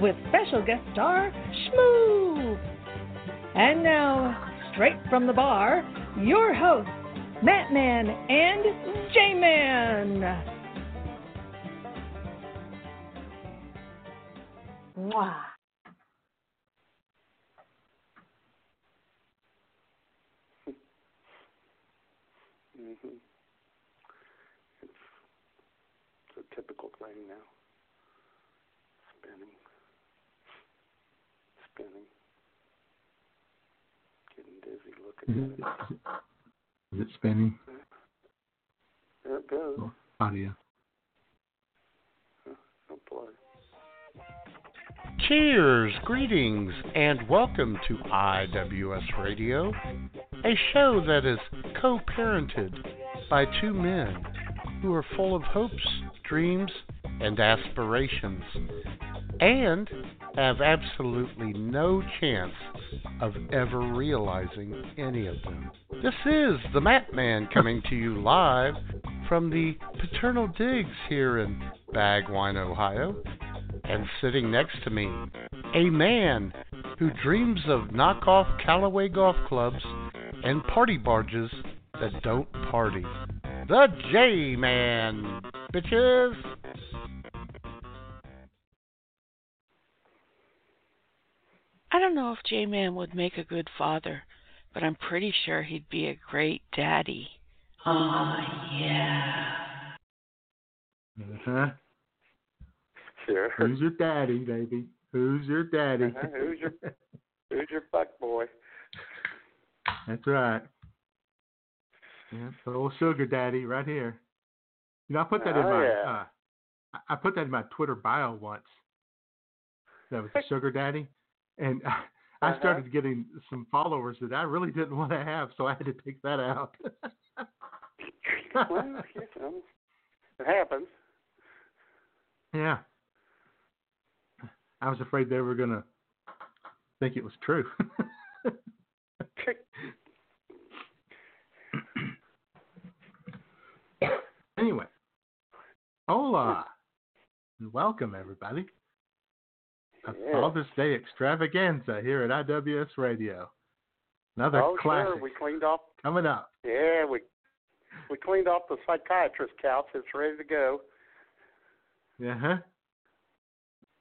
with special guest star Schmoop. And now, straight from the bar, your hosts, Matt Man and J Man. Mwah. hmm It's, it's a typical thing now. Spinning. Getting dizzy looking at it. Is it spinning? There it goes. Oh, audio. Oh boy. Cheers, greetings, and welcome to IWS Radio, a show that is co parented by two men who are full of hopes, dreams, and aspirations, and have absolutely no chance of ever realizing any of them. This is the Matt Man coming to you live from the Paternal Digs here in Bagwine, Ohio. And sitting next to me, a man who dreams of knockoff Callaway golf clubs and party barges that don't party. The J Man, bitches! I don't know if J Man would make a good father, but I'm pretty sure he'd be a great daddy. Oh, yeah. Uh-huh. Sure. Who's your daddy, baby? Who's your daddy? Uh-huh. Who's your Who's your fuck boy? That's right. Yeah, the little sugar daddy right here. You know, I put that in Oh, my yeah. uh, I- I put that in my Twitter bio once. That was the sugar daddy, and I Uh-huh. started getting some followers that I really didn't want to have, so I had to take that out. well, you know, it happens. yeah, I was afraid they were gonna think it was true. Anyway, hola, and welcome everybody. A Yeah. Father's Day extravaganza here at IWS Radio. Another oh, classic sure. We cleaned off. coming up. Yeah, we we cleaned off the psychiatrist couch. It's ready to go. Yeah, huh?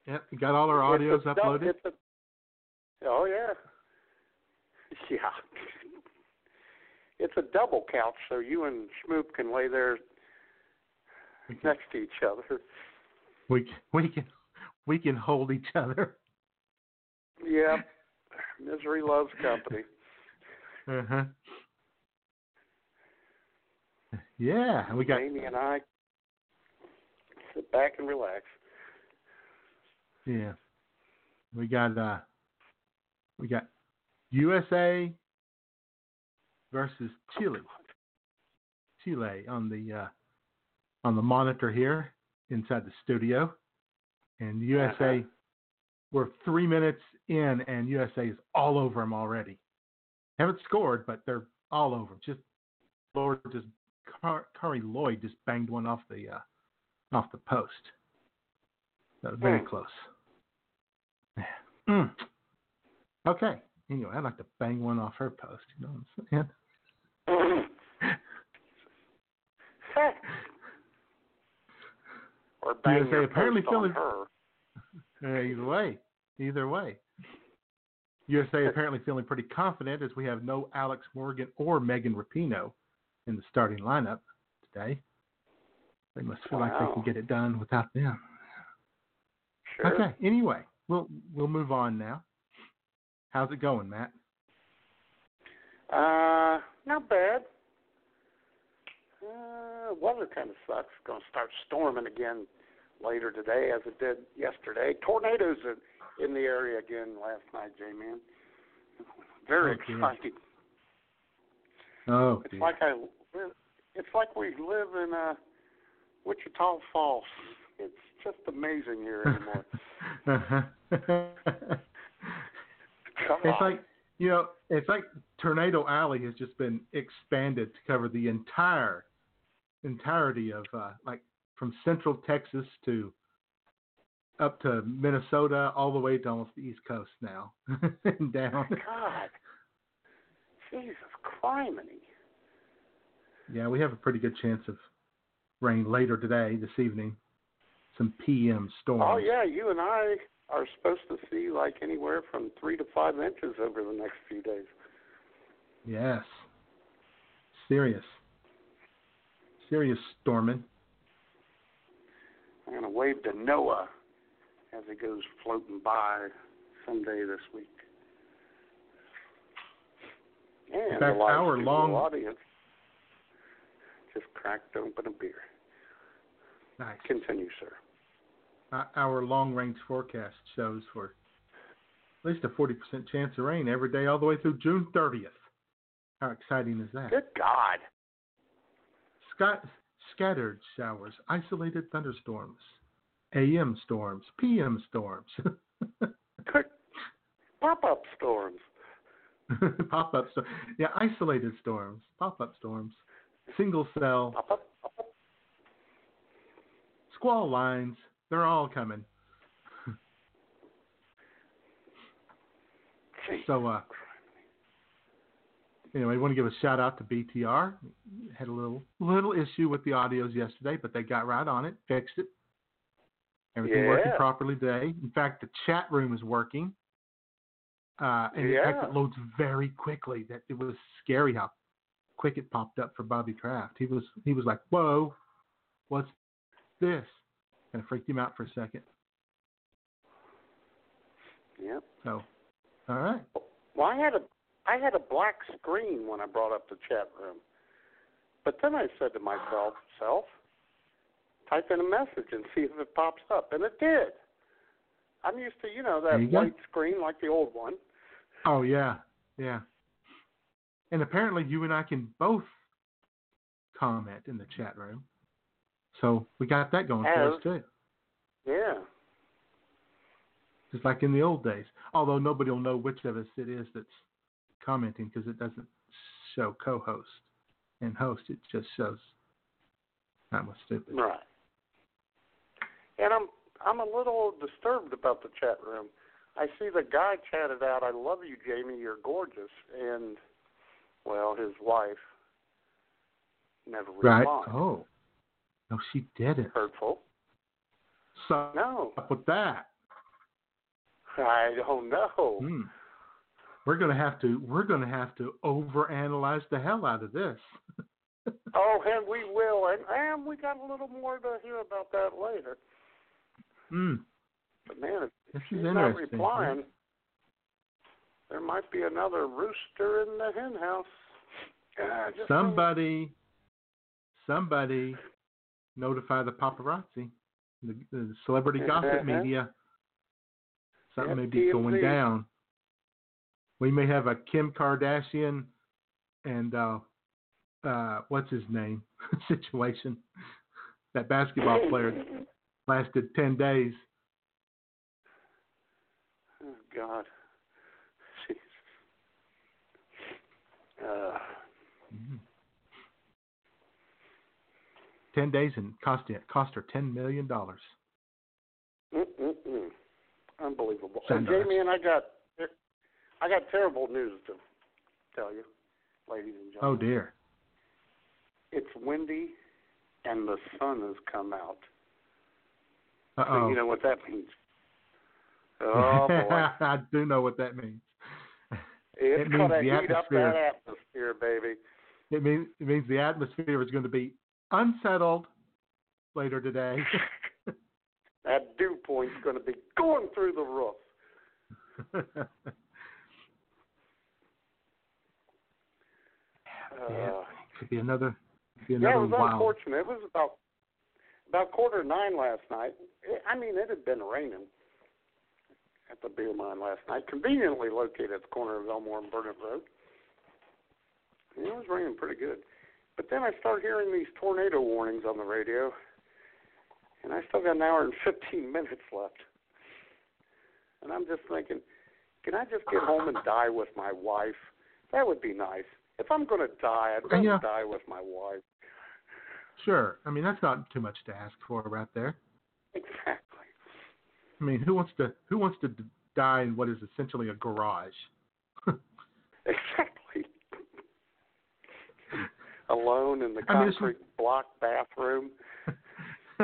Yep, we got all our audios a uploaded. it's a- oh yeah, yeah. It's a double couch, so you and Schmoop can lay there next to each other. we can we can we can hold each other. Yeah, misery loves company. Uh huh. Yeah, we got Amy and I sit back and relax. yeah, we got uh, we got USA versus Chile. Chile on the uh, on the monitor here inside the studio, and USA. Uh-huh. We're three minutes in, and USA is all over them already. Haven't scored, but they're all over 'em. Just Lord, just Car- Lloyd just banged one off the uh, off the post. That was very Hmm. close. Yeah. Mm. Okay. Anyway, I'd like to bang one off her post. You know what I'm saying? or bang USA your apparently post on feeling- her. Either way, either way. USA apparently feeling pretty confident as we have no Alex Morgan or Megan Rapinoe in the starting lineup today. They must feel like they can get it done without them. Sure. Okay. Anyway, we'll we'll move on now. How's it going, Matt? Uh, not bad. Uh, weather kind of sucks. It's going to start storming again later today, as it did yesterday. Tornadoes in, in the area again last night, J man. Very Oh, dear. exciting. Oh, It's dear. like I it's like we live in uh Wichita Falls. It's just amazing here anymore. Come it's on. like you know, it's like Tornado Alley has just been expanded to cover the entire entirety of uh, like from Central Texas to up to Minnesota, all the way to almost the East Coast now and down. God. Jesus criminy. Yeah, we have a pretty good chance of rain later today, this evening. Some PM storms. Oh yeah, you and I are supposed to see like anywhere from three to five inches over the next few days. Yes. Serious. Serious storming. I'm gonna wave to Noah as he goes floating by someday this week. And In fact, our long- audience just cracked open a beer. Nice. Continue, sir. Uh, our long range forecast shows for at least a 40% chance of rain every day all the way through June 30th. How exciting is that? Good God. Scattered showers, isolated thunderstorms, AM storms, PM storms, pop up storms. pop up storms. Yeah, isolated storms, pop up storms, single cell, Pop up, pop up. squall lines. They're all coming. So, uh, anyway, I want to give a shout out to BTR. Had a little little issue with the audios yesterday, but they got right on it, fixed it. Everything working properly today. In fact, the chat room is working. Uh, and in fact, it loads very quickly. That it was scary how quick it popped up for Bobby Kraft. He was he was like, "Whoa, what's this?" Kind of freaked him out for a second. Yep. So, all right. Well, I had a I had a black screen when I brought up the chat room, but then I said to myself, "Self, type in a message and see if it pops up," and it did. I'm used to you know that you go. white screen like the old one. Oh yeah, yeah. And apparently you and I can both comment in the chat room. So we got that going for us too. Yeah. Just like in the old days. Although nobody will know which of us it is that's commenting because it doesn't show co-host and host. It just shows. That was stupid. Right. And I'm I'm a little disturbed about the chat room. I see the guy chatted out, "I love you, Jamie. You're gorgeous," and well, his wife never Right. Oh. No, she didn't. Hurtful. So No, up with that. I don't know. Hmm. We're gonna have to we're gonna have to overanalyze the hell out of this. Oh, and we will, and and we got a little more to hear about that later. Hmm. But man, if This she's is not replying, there might be another rooster in the hen house. Ah, just saying. Somebody, somebody, notify the paparazzi, the, the celebrity gossip media. Something may be going down. We may have a Kim Kardashian and uh, uh, what's his name situation. That basketball player lasted ten days. Oh God. Uh, Mhm. Ten days and cost it cost her ten million dollars. Unbelievable. And. Jamie and I got, I got terrible news to tell you, ladies and gentlemen. Oh dear. It's windy, and the sun has come out. Uh So oh. you know what that means. Oh boy, I do know what that means. it's it means gonna the heat up atmosphere- that atmosphere, baby. It means it means the atmosphere is going to be unsettled later today. That dew point's going to be going through the roof. Yeah. Uh, could be another could be yeah, it was wild. unfortunate. It was about about quarter to nine last night. It, I mean, it had been raining at the beer mine last night, conveniently located at the corner of Elmore and Burnett Road. And it was raining pretty good. But then I started hearing these tornado warnings on the radio, and I still got an hour and 15 minutes left. And I'm just thinking, can I just get home and die with my wife? That would be nice. If I'm going to die, I'd rather Yeah. die with my wife. Sure. I mean, that's not too much to ask for right there. Exactly. I mean, who wants to who wants to die in what is essentially a garage? Exactly. Alone in the I mean, concrete block bathroom,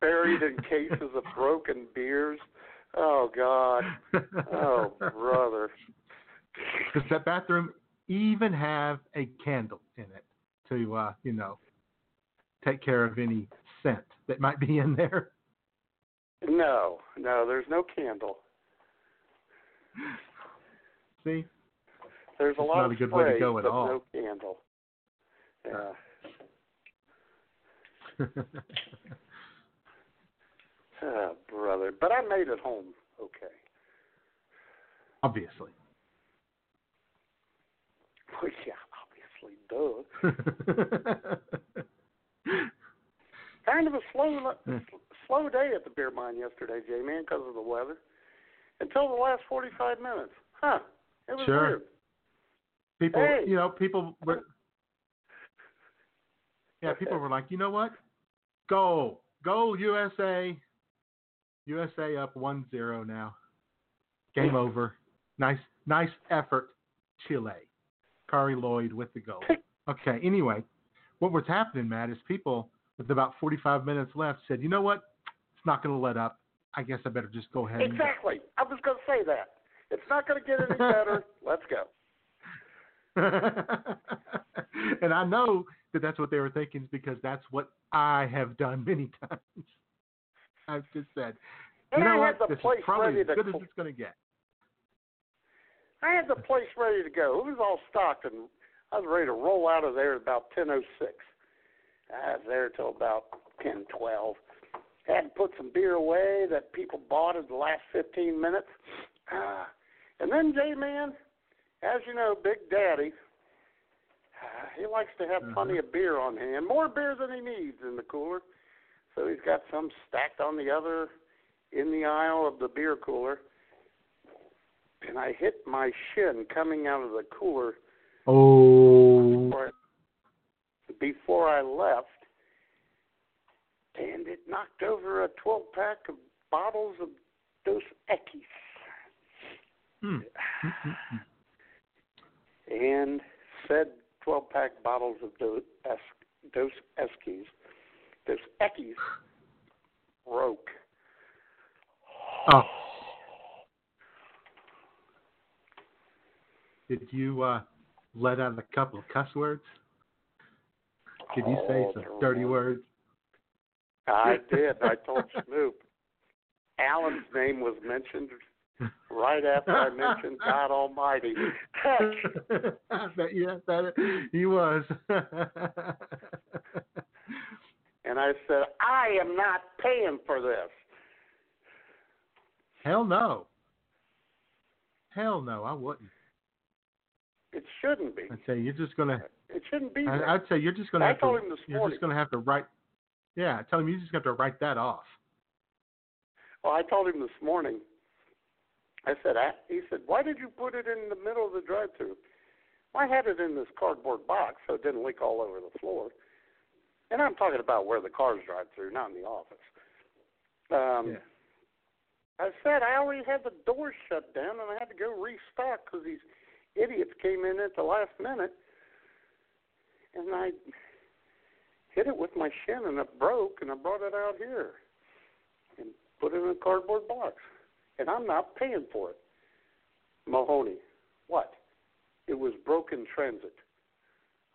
buried in cases of broken beers. Oh God. Oh brother. Does that bathroom even have a candle in it to, uh, you know, take care of any scent that might be in there? No, no, there's no candle. See? There's a It's lot not of a good way to go at all. no candle. Yeah. Oh, brother. But I made it home okay. Obviously. Well, yeah, obviously, duh. Kind of a slow, Hmm. slow day at the beer mine yesterday, J man, because of the weather. Until the last forty-five minutes. Huh? It was Sure. weird. people, Hey. you know, people were, yeah, people were like, you know what? Go, go USA. USA up one zero now. Game over. Nice, nice effort, Chile. Carli Lloyd with the goal. Okay. Anyway, what was happening, Matt, is people with about 45 minutes left said, you know what? It's not going to let up. I guess I better just go ahead. and go." Exactly. I was going to say that. It's not going to get any better. Let's go. and I know that that's what they were thinking because that's what I have done many times. I've just said, you And know I what? had the This is probably as good as it's going to get. I had the place ready to go. It was all stocked, and I was ready to roll out of there at about 10:06. I was there till about 10:12. Had to put some beer away that people bought in the last 15 minutes. Uh, and then J-Man, as you know, Big Daddy, uh, he likes to have plenty of beer on hand, more beer than he needs in the cooler. So he's got some stacked on the other in the aisle of the beer cooler and I hit my shin coming out of the cooler Oh. before I, before I left, and it knocked over a 12 pack of bottles of Dos Equis. Hmm. And said 12 pack bottles of Dos, Es- Dos Equis, Dos Equis broke. Oh. Did you uh, let out a couple of cuss words? Did you say Oh, some dirty words? I did. I told Snoop. Alan's name was mentioned right after I mentioned God Almighty. You that he was. and I said, I am not paying for this. Hell no. Hell no, I wouldn't. It shouldn't be. I'd say you're just gonna. It shouldn't be. I, I'd say you're just gonna I have to. told him this morning. You're morning. just gonna have to write. Yeah, I tell him you just have to write that off. Well, I told him this morning. I said, I, he said, why did you put it in the middle of the drive-through? Well, I had it in this cardboard box so it didn't leak all over the floor. And I'm talking about where the cars drive through, not in the office. Um, Yeah. I said I already had the doors shut down and I had to go restock because these idiots came in at the last minute. And I hit it with my shin and it broke and I brought it out here and put it in a cardboard box. And I'm not paying for it. Mahoney, what? It was broken transit.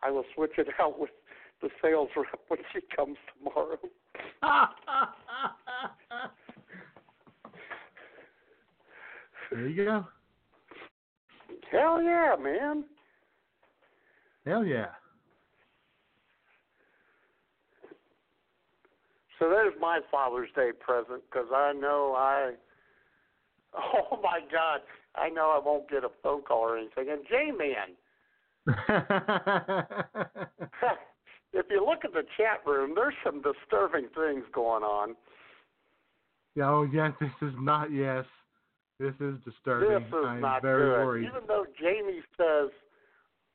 I will switch it out with the sales rep when she comes tomorrow. there you go. Hell yeah, man. Hell yeah. So there's my Father's Day present because I know I. Oh my God! I know I won't get a phone call or anything. And J Man, if you look at the chat room, there's some disturbing things going on. oh yes, this is not yes. This is disturbing. This is I'm not very good. worried. Even though Jamie says,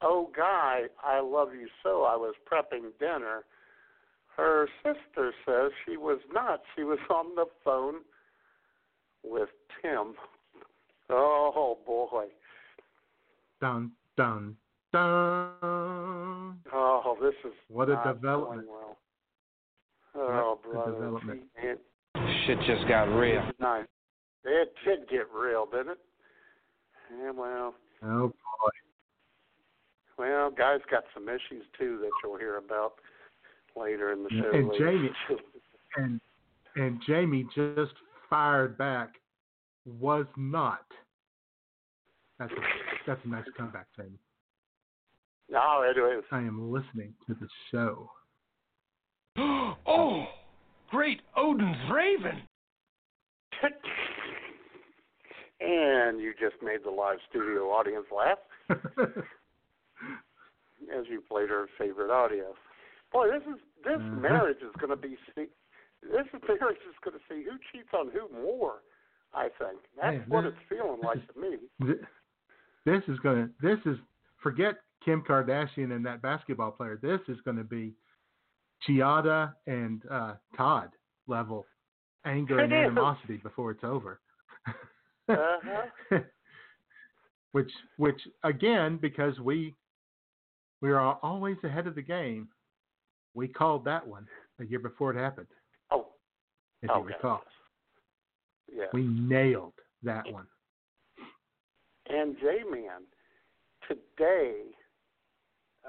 "Oh, guy, I love you so," I was prepping dinner. Her sister says she was not. She was on the phone with Tim. Oh boy. Dun dun dun. Oh, this is What a not development. going Well. Oh, What brother, development. It, Shit just got real. nice. It did get real, didn't it? Yeah, well, Oh boy. well, guys got some issues too that you'll hear about later in the show. and later. Jamie- And and Jamie just fired back. Was not. That's a, that's a nice comeback, Jamie. no, anyways, I am listening to the show. oh, great Odin's Raven. and you just made the live studio audience laugh as you played her favorite audio. Boy, this is this Mhm. marriage is going to be see, this marriage is going to see who cheats on who more. I think that's Man, what this- it's feeling like is- to me. This is gonna. This is forget Kim Kardashian and that basketball player. This is going to be Giada and uh, Todd level anger and It is. animosity before it's over. Uh-huh. which, which again, because we we are always ahead of the game. We called that one a year before it happened. Oh, If oh, you recall, yeah. we nailed that one. And J Man, today,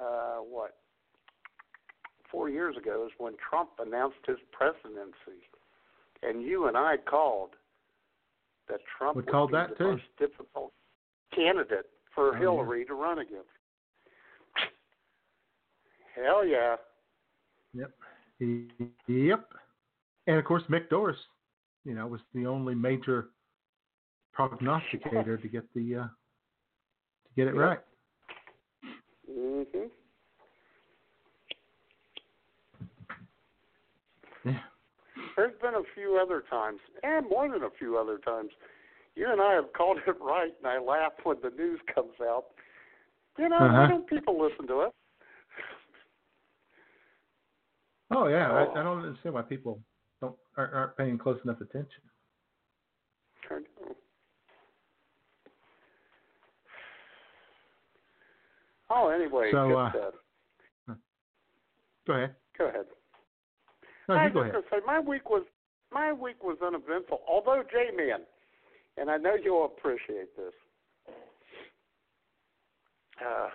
uh, what, four years ago is when Trump announced his presidency. And you and I called that Trump would called be that the too. most difficult candidate for Oh, yeah. Hillary to run against. Hell yeah. Yep. Yep. And of course, Mick Doris, you know, was the only major prognosticator to get the uh, to get it Yep. right. Mhm. Yeah. There's been a few other times, and more than a few other times. You and I have called it right, and I laugh when the news comes out. You know, Uh-huh. why don't people listen to us? Oh yeah, I, I don't understand why people don't aren't, aren't paying close enough attention. I know. Oh, anyway, So, uh, Go ahead. go ahead. No, I was just gonna say my week was my week was uneventful. Although J Man, and I know you'll appreciate this. Uh,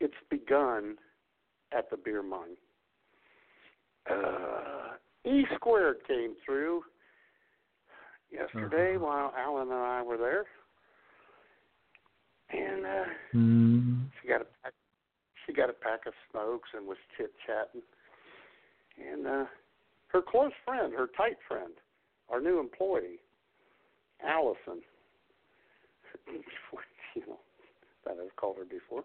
it's begun at the beer mine. Uh, E squared came through yesterday Uh-huh. while Alan and I were there, and uh, Mm, she got a pack, she got a pack of smokes and was chit chatting. And uh, her close friend, her tight friend, our new employee, Allison, you know, that I've called her before.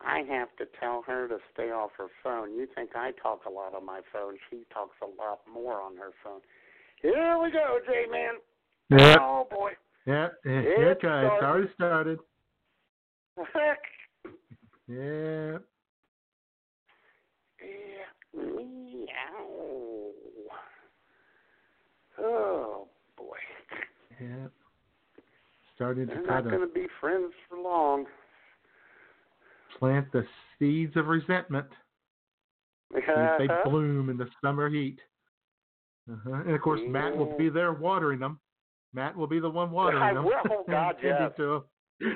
I have to tell her to stay off her phone. You think I talk a lot on my phone? She talks a lot more on her phone. Here we go, J Man. Yep. Oh boy. Yep. It it. It's started. already started. Yeah. Meow. Oh boy. Yeah. Starting to They're try not going to be friends for long. plant the seeds of resentment. They bloom in the summer heat. Uh-huh. And of course, Matt will be there watering them. Matt will be the one watering I them. will. Oh, God, yes. to.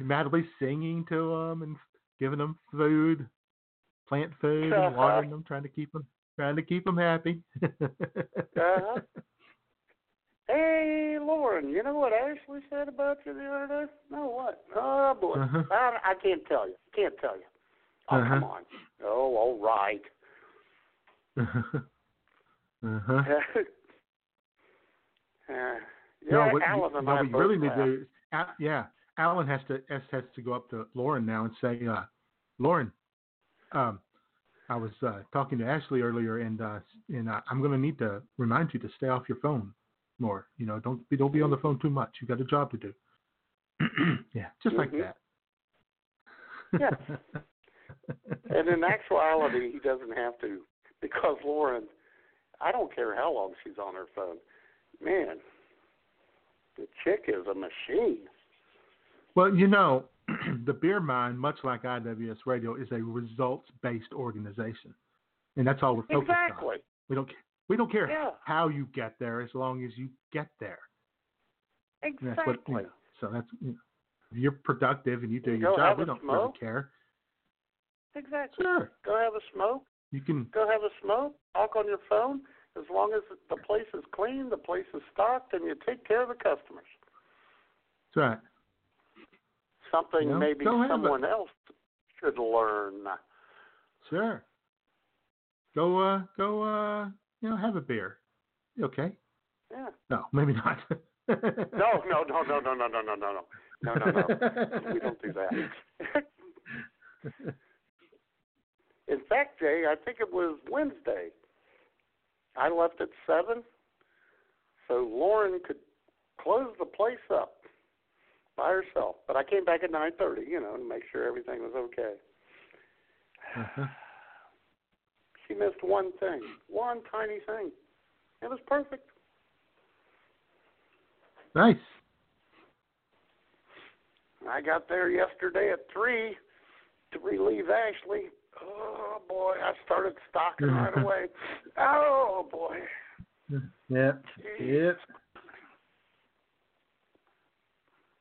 Matt will be singing to them and giving them food, plant food and watering them, trying to keep them, trying to keep them happy. Uh-huh. Hey, Lauren, you know what Ashley said about you the other day? No, what? Oh, boy. Uh-huh. I, I can't tell you. Can't tell you. Oh, Uh-huh. come on. Oh, all right. uh-huh. uh, yeah, no, what, Alan you, and I we really need to Al- yeah, Alan has to has, has to go up to Lauren now and say, uh, Lauren, um, I was uh, talking to Ashley earlier, and uh, and uh, I'm going to need to remind you to stay off your phone more. You know, don't be don't be on the phone too much. You got a job to do. yeah, just like Mhm. that. Yeah. And in actuality, he doesn't have to because Lauren, I don't care how long she's on her phone. Man, the chick is a machine. Well, you know, the Beer Mine, much like IWS Radio, is a results-based organization, and that's all we're focused on. Exactly. We don't we don't care Yeah. how you get there, as long as you get there. And Exactly. that's what. You know, so that's you know, if you're productive and you do You your job. We don't smoke? really care. Exactly. Sure, Go have a smoke. you can. Go have a smoke. Talk on your phone. As long as the place is clean, the place is stocked, and you take care of the customers. That's right. Something You maybe go have a- someone else should learn. Sure. Go uh go uh you know have a beer. You okay? Yeah. No, maybe not. No, no, no, no, no, no, no, no, no, no, no, no, no. We don't do that. In fact, Jay, I think it was Wednesday. I left at seven, so Lauren could close the place up by herself. But I came back at nine thirty, you know, to make sure everything was okay. Uh-huh. She missed one thing, one tiny thing. It was perfect. Nice. I got there yesterday at three to relieve Ashley. Oh boy, I started stocking right away. Oh boy. Yep. Jeez. Yep.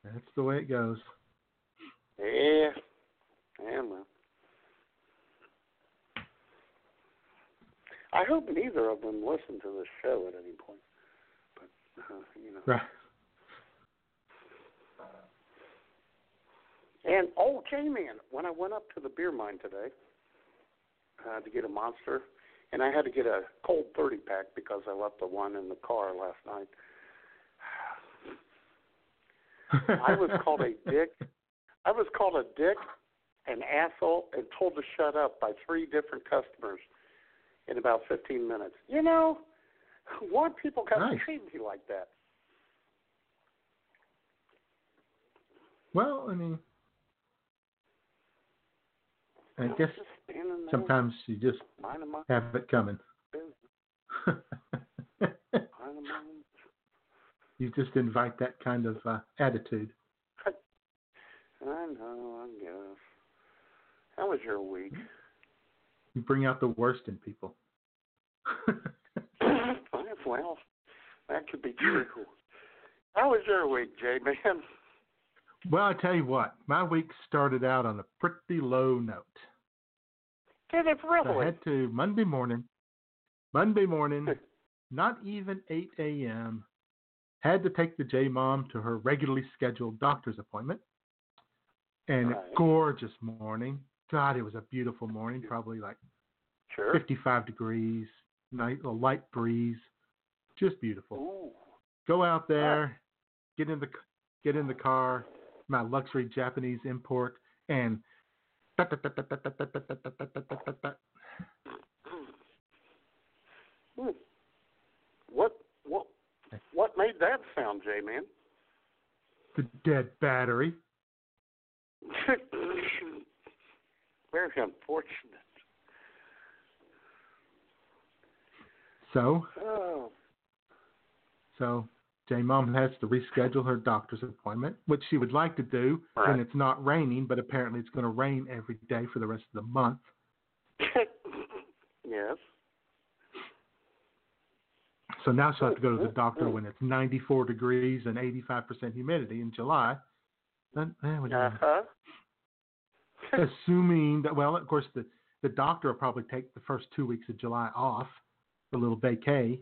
That's the way it goes. Yeah. Yeah, well. I hope neither of them listen to this show at any point. But uh, you know. Right. And oh, J-Man, when I went up to the beer mine today uh, to get a monster, and I had to get a cold 30 pack because I left the one in the car last night. I was called a dick. I was called a dick, an asshole, and told to shut up by three different customers in about 15 minutes. You know, why people got to Nice. treat me like that? Well, I mean, I guess standing there, sometimes you just have it coming. business, minding my own you just invite that kind of uh, attitude. I know, I guess. How was your week? You bring out the worst in people. well, that could be true. How was your week, Jay man? well, I tell you what, my week started out on a pretty low note. Did it I had to Monday morning, Monday morning, not even 8 a.m. Had to take the J mom to her regularly scheduled doctor's appointment. And a Right. gorgeous morning. God, it was a beautiful morning, probably like Sure. 55 degrees, night, a light breeze, just beautiful. Ooh. Go out there, get in the get in the car, my luxury Japanese import, and Hmm. What what made that sound, Jay man? the dead battery. Very unfortunate. So, Oh. so J Mom has to reschedule her doctor's appointment, which she would like to do when Right. it's not raining, but apparently it's going to rain every day for the rest of the month. yes. So now she'll have to go to the doctor when it's 94 degrees and 85% humidity in July. Then, eh, what do you Uh know? huh. assuming that well of course the the doctor will probably take the first two weeks of july off a little vacay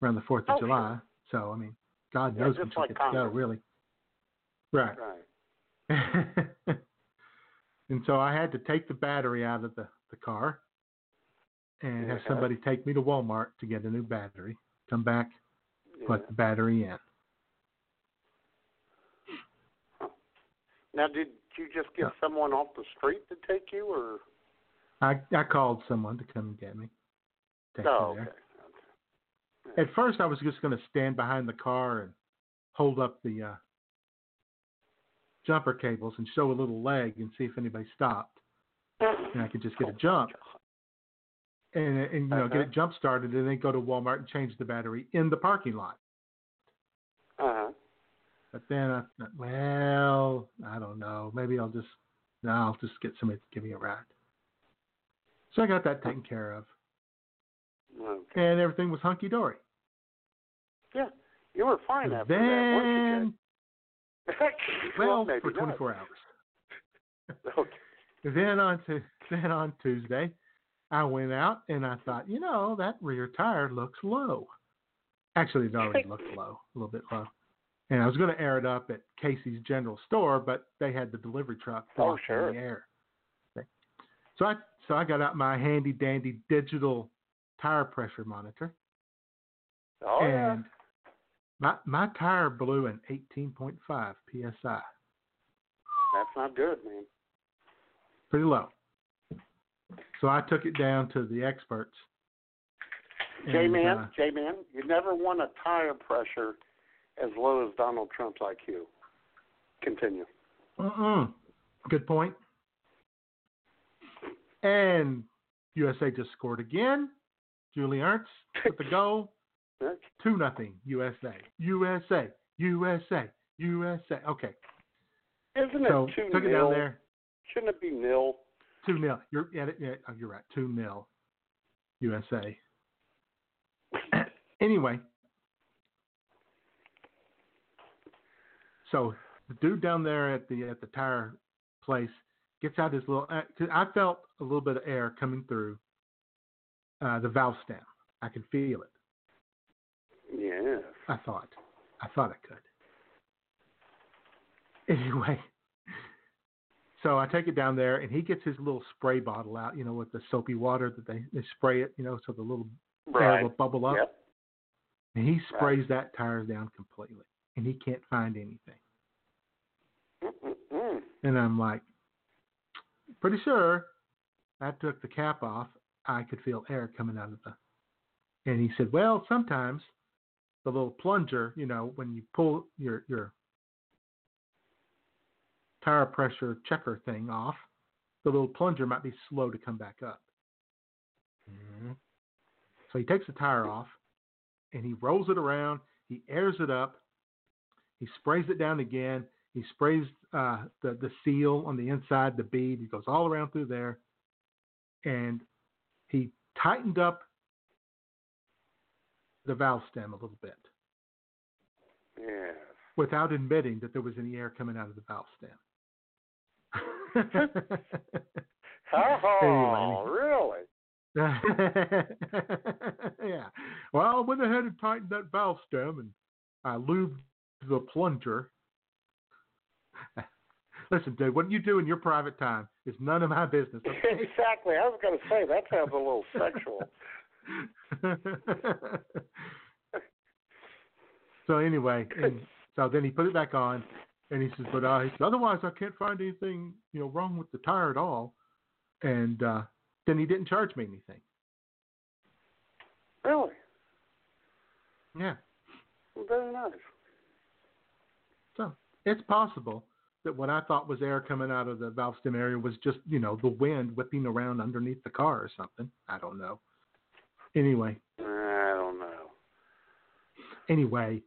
around the fourth of Oh, july so i mean god Yeah, knows just when she'll like get to go really right Right. And so I had to take the battery out of the, the car and have somebody take me to Walmart to get a new battery. Come back, Yeah. put the battery in. Now, did you just get someone off the street to take you, or? I I called someone to come and get me. Take me Oh, there. okay. At first, I was just going to stand behind the car and hold up the uh, jumper cables and show a little leg and see if anybody stopped, and I could just get a jump and and you know get Uh-huh. it jump started, and then go to Walmart and change the battery in the parking lot. Uh huh. But then I thought, well, I don't know. Maybe I'll just no, I'll just get somebody to give me a ride. So I got that taken care of, Okay. and everything was hunky dory. Yeah, you were fine after that, Then, you, Jay? well, maybe for not. 24 hours. Okay. Then on to then on Tuesday, I went out and I thought, you know, that rear tire looks low. Actually, it already looked low, a little bit low. And I was going to air it up at Casey's General Store, but they had the delivery truck Oh, sure. the air. So I so I got out my handy dandy digital tire pressure monitor, Oh yeah. and my my tire blew an 18.5 psi, That's not good, man. pretty low. So I took it down to the experts. J man, uh, J man, you never want a tire pressure as low as Donald Trump's IQ. Continue. Mm-mm. Good point. And USA just scored again. Julie Ertz with the goal. Two nothing. USA. USA. USA. USA. Okay. Isn't it So two took it nil? down there. Shouldn't it be nil? Two mil. You're yeah, yeah, oh, you're right. Two mil, USA. anyway. So the dude down there at the at the tire place gets out his little. Uh, 'cause I felt a little bit of air coming through uh, the valve stem. I could feel it. Yes. I thought. I thought I could. Anyway, so I take it down there, and he gets his little spray bottle out, you know, with the soapy water that they, they spray it, you know, so the little Right. will bubble up. Yep. And he sprays that tire down completely, and he can't find anything. Mm-mm-mm. And I'm like, pretty sure I took the cap off. I could feel air coming out of the. And he said, well, sometimes the little plunger, you know, when you pull your your tire pressure checker thing off, the little plunger might be slow to come back up. So he takes the tire off and he rolls it around. He airs it up. He sprays it down again. He sprays uh, the the seal on the inside, the bead. He goes all around through there, and he tightened up the valve stem a little bit Yes. without admitting that there was any air coming out of the valve stem. Oh, really? yeah. Well, I went ahead and tightened that valve stem and I lubed the plunger. Listen, dude, what you do in your private time is none of my business. Okay? exactly. I was going to say that sounds a little sexual. so anyway, and so then he put it back on, and he says, "But uh, he said, otherwise, I can't find anything, you know, wrong with the tire at all." And uh, then he didn't charge me anything. Really? Yeah. Very nice. So it's possible that what I thought was air coming out of the valve stem area was just, you know, the wind whipping around underneath the car or something. I don't know. Anyway, I don't know. anyway,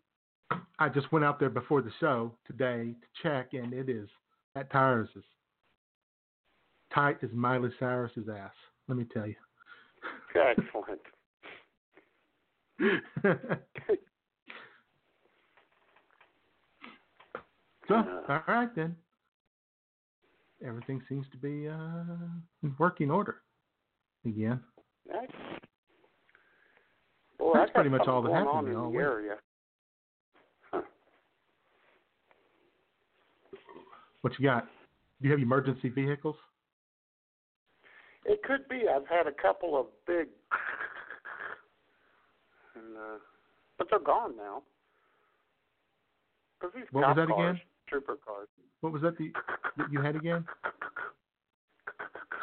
I just went out there before the show today to check, and it is that tire is as tight as Miley Cyrus's ass. Let me tell you. Excellent. so, all right then. Everything seems to be uh, in working order again. Nice. Boy, That's pretty much all that happened in the week. area. What you got? Do you have emergency vehicles? It could be. I've had a couple of big, and uh, but they're gone now. Because these What was that cars, again? trooper cars. What was that the, that you had again?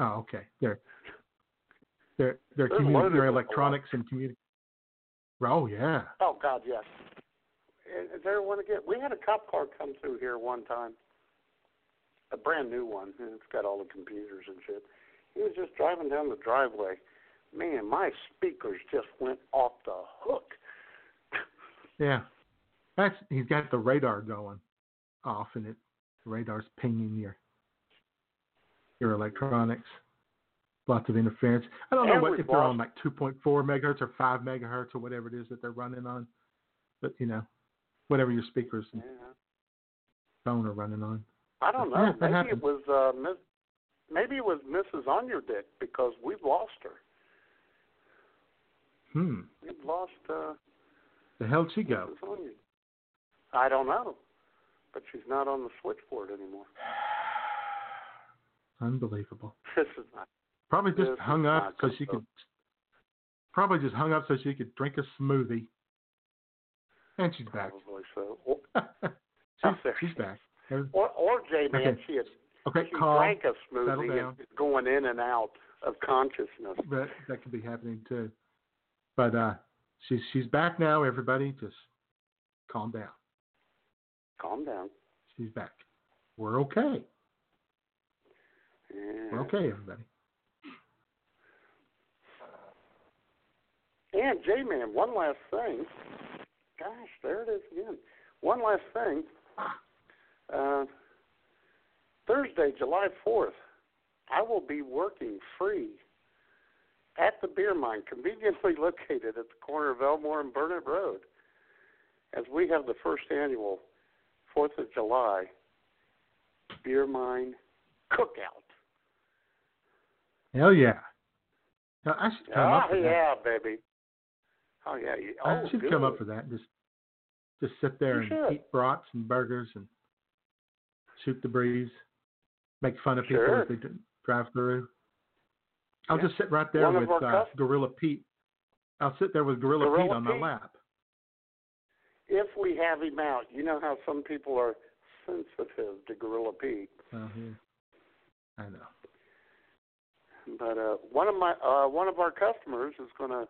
Oh, okay. They're they're they're, communi- they're electronics and community. Oh yeah. Oh God, yes. And Is there one again? We had a cop car come through here one time, a brand new one, and it's got all the computers and shit. He was just driving down the driveway. Man, my speakers just went off the hook. Yeah. That's he's got the radar going off and it the radar's pinging your your electronics. Lots of interference. I don't know what if they're on like 2.4 megahertz or 5 megahertz or whatever it is that they're running on. But you know, whatever your speakers and Yeah. phone are running on. I don't know. maybe happens. it was uh, Miss. Maybe it was Mrs. Ahnyurdyck because we've lost her. Hmm. We've lost uh, The hell'd she go? Mrs. On Your. I don't know, but she's not on the switchboard anymore. Unbelievable. This is not. Probably just hung up so she could. Probably just hung up so she could drink a smoothie. And she's back. Probably so. She's, she's back. Or, or J Man, Okay. she had Okay, she calm. drank a smoothie and going in and out of consciousness. That that could be happening too. But uh, she's she's back now. Everybody, just calm down. Calm down. She's back. We're okay. Yeah. We're okay, everybody. And J Man, one last thing. Gosh, there it is again. One last thing. Uh, Thursday, July fourth, I will be working free at the beer mine, conveniently located at the corner of Elmore and Burnett Road, as we have the first annual Fourth of July beer mine cookout. Hell yeah. Now, I should come oh up for that. yeah, baby. Oh yeah. you- I Oh, should good. come up for that. Just just sit there You and should. eat brats and burgers and shoot the breeze, make fun of people Sure. as they drive through. I'll Yeah. just sit right there One with uh, Gorilla Pete. I'll sit there with Gorilla, Gorilla Pete on my lap. if we have him out, you know how some people are sensitive to Gorilla Pete. Yeah. I know. But uh, one of my uh, one of our customers is going to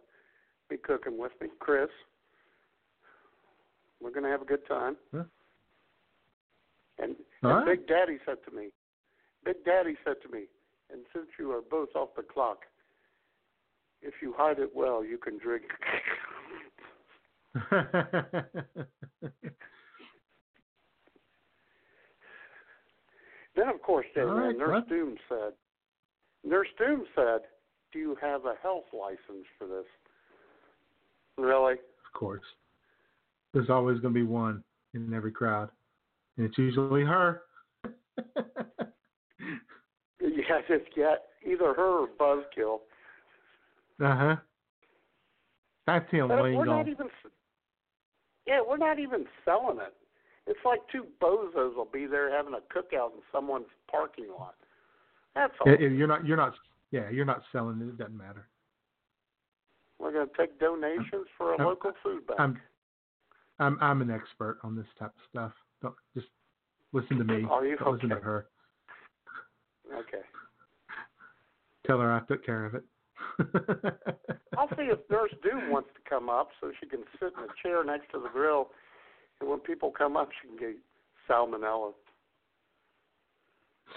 be cooking with me, Chris. We're going to have a good time. Yeah. And, and right. Big Daddy said to me, Big Daddy said to me, and since you are both off the clock, if you hide it well, you can drink. Then, of course, All right, Nurse what? Doom said, Nurse Doom said, do you have a health license for this? Really? of course. There's always going to be one in every crowd, it's usually her. Yeah, just get either her or Buzzkill. Uh huh. That's the only we're not even. Yeah, we're not even selling it. It's like two bozos will be there having a cookout in someone's parking lot. That's all. You're not. You're not. Yeah, you're not selling it. It doesn't matter. We're going to take donations for a I'm- local food bank. I'm. I'm. I'm an expert on this type of stuff. Don't just listen to me. Are you? Don't listen to her. okay. Tell her I took care of it. I'll see if Nurse Doom wants to come up so she can sit in a chair next to the grill, and when people come up, she can get salmonella.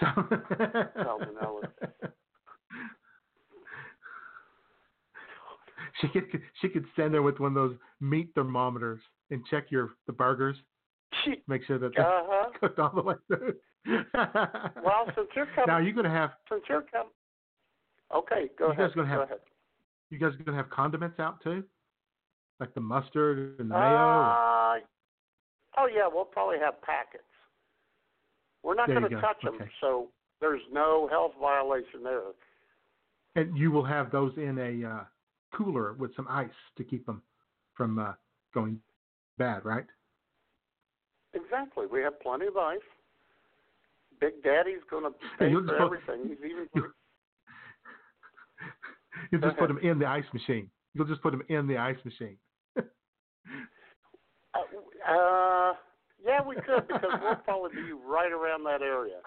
Salmonella. She could she could stand there with one of those meat thermometers and check your the burgers, make sure that they're uh-huh. cooked all the way through. Well, since you're coming, now you're gonna have since you're coming, okay, go You ahead. guys gonna go have- ahead. you guys gonna have condiments out too, like the mustard and the mayo. Uh, oh yeah, we'll probably have packets. We're not to go. touch them, so there's no health violation there. And you will have those in a uh, cooler with some ice to keep them from uh, going bad, right? Exactly. We have plenty of ice. Big Daddy's going to pay for put- everything. He's even you- You Go just put ahead. them in the ice machine. You'll just put them in the ice machine. Uh, uh, yeah, we could because we'll probably be right around that area.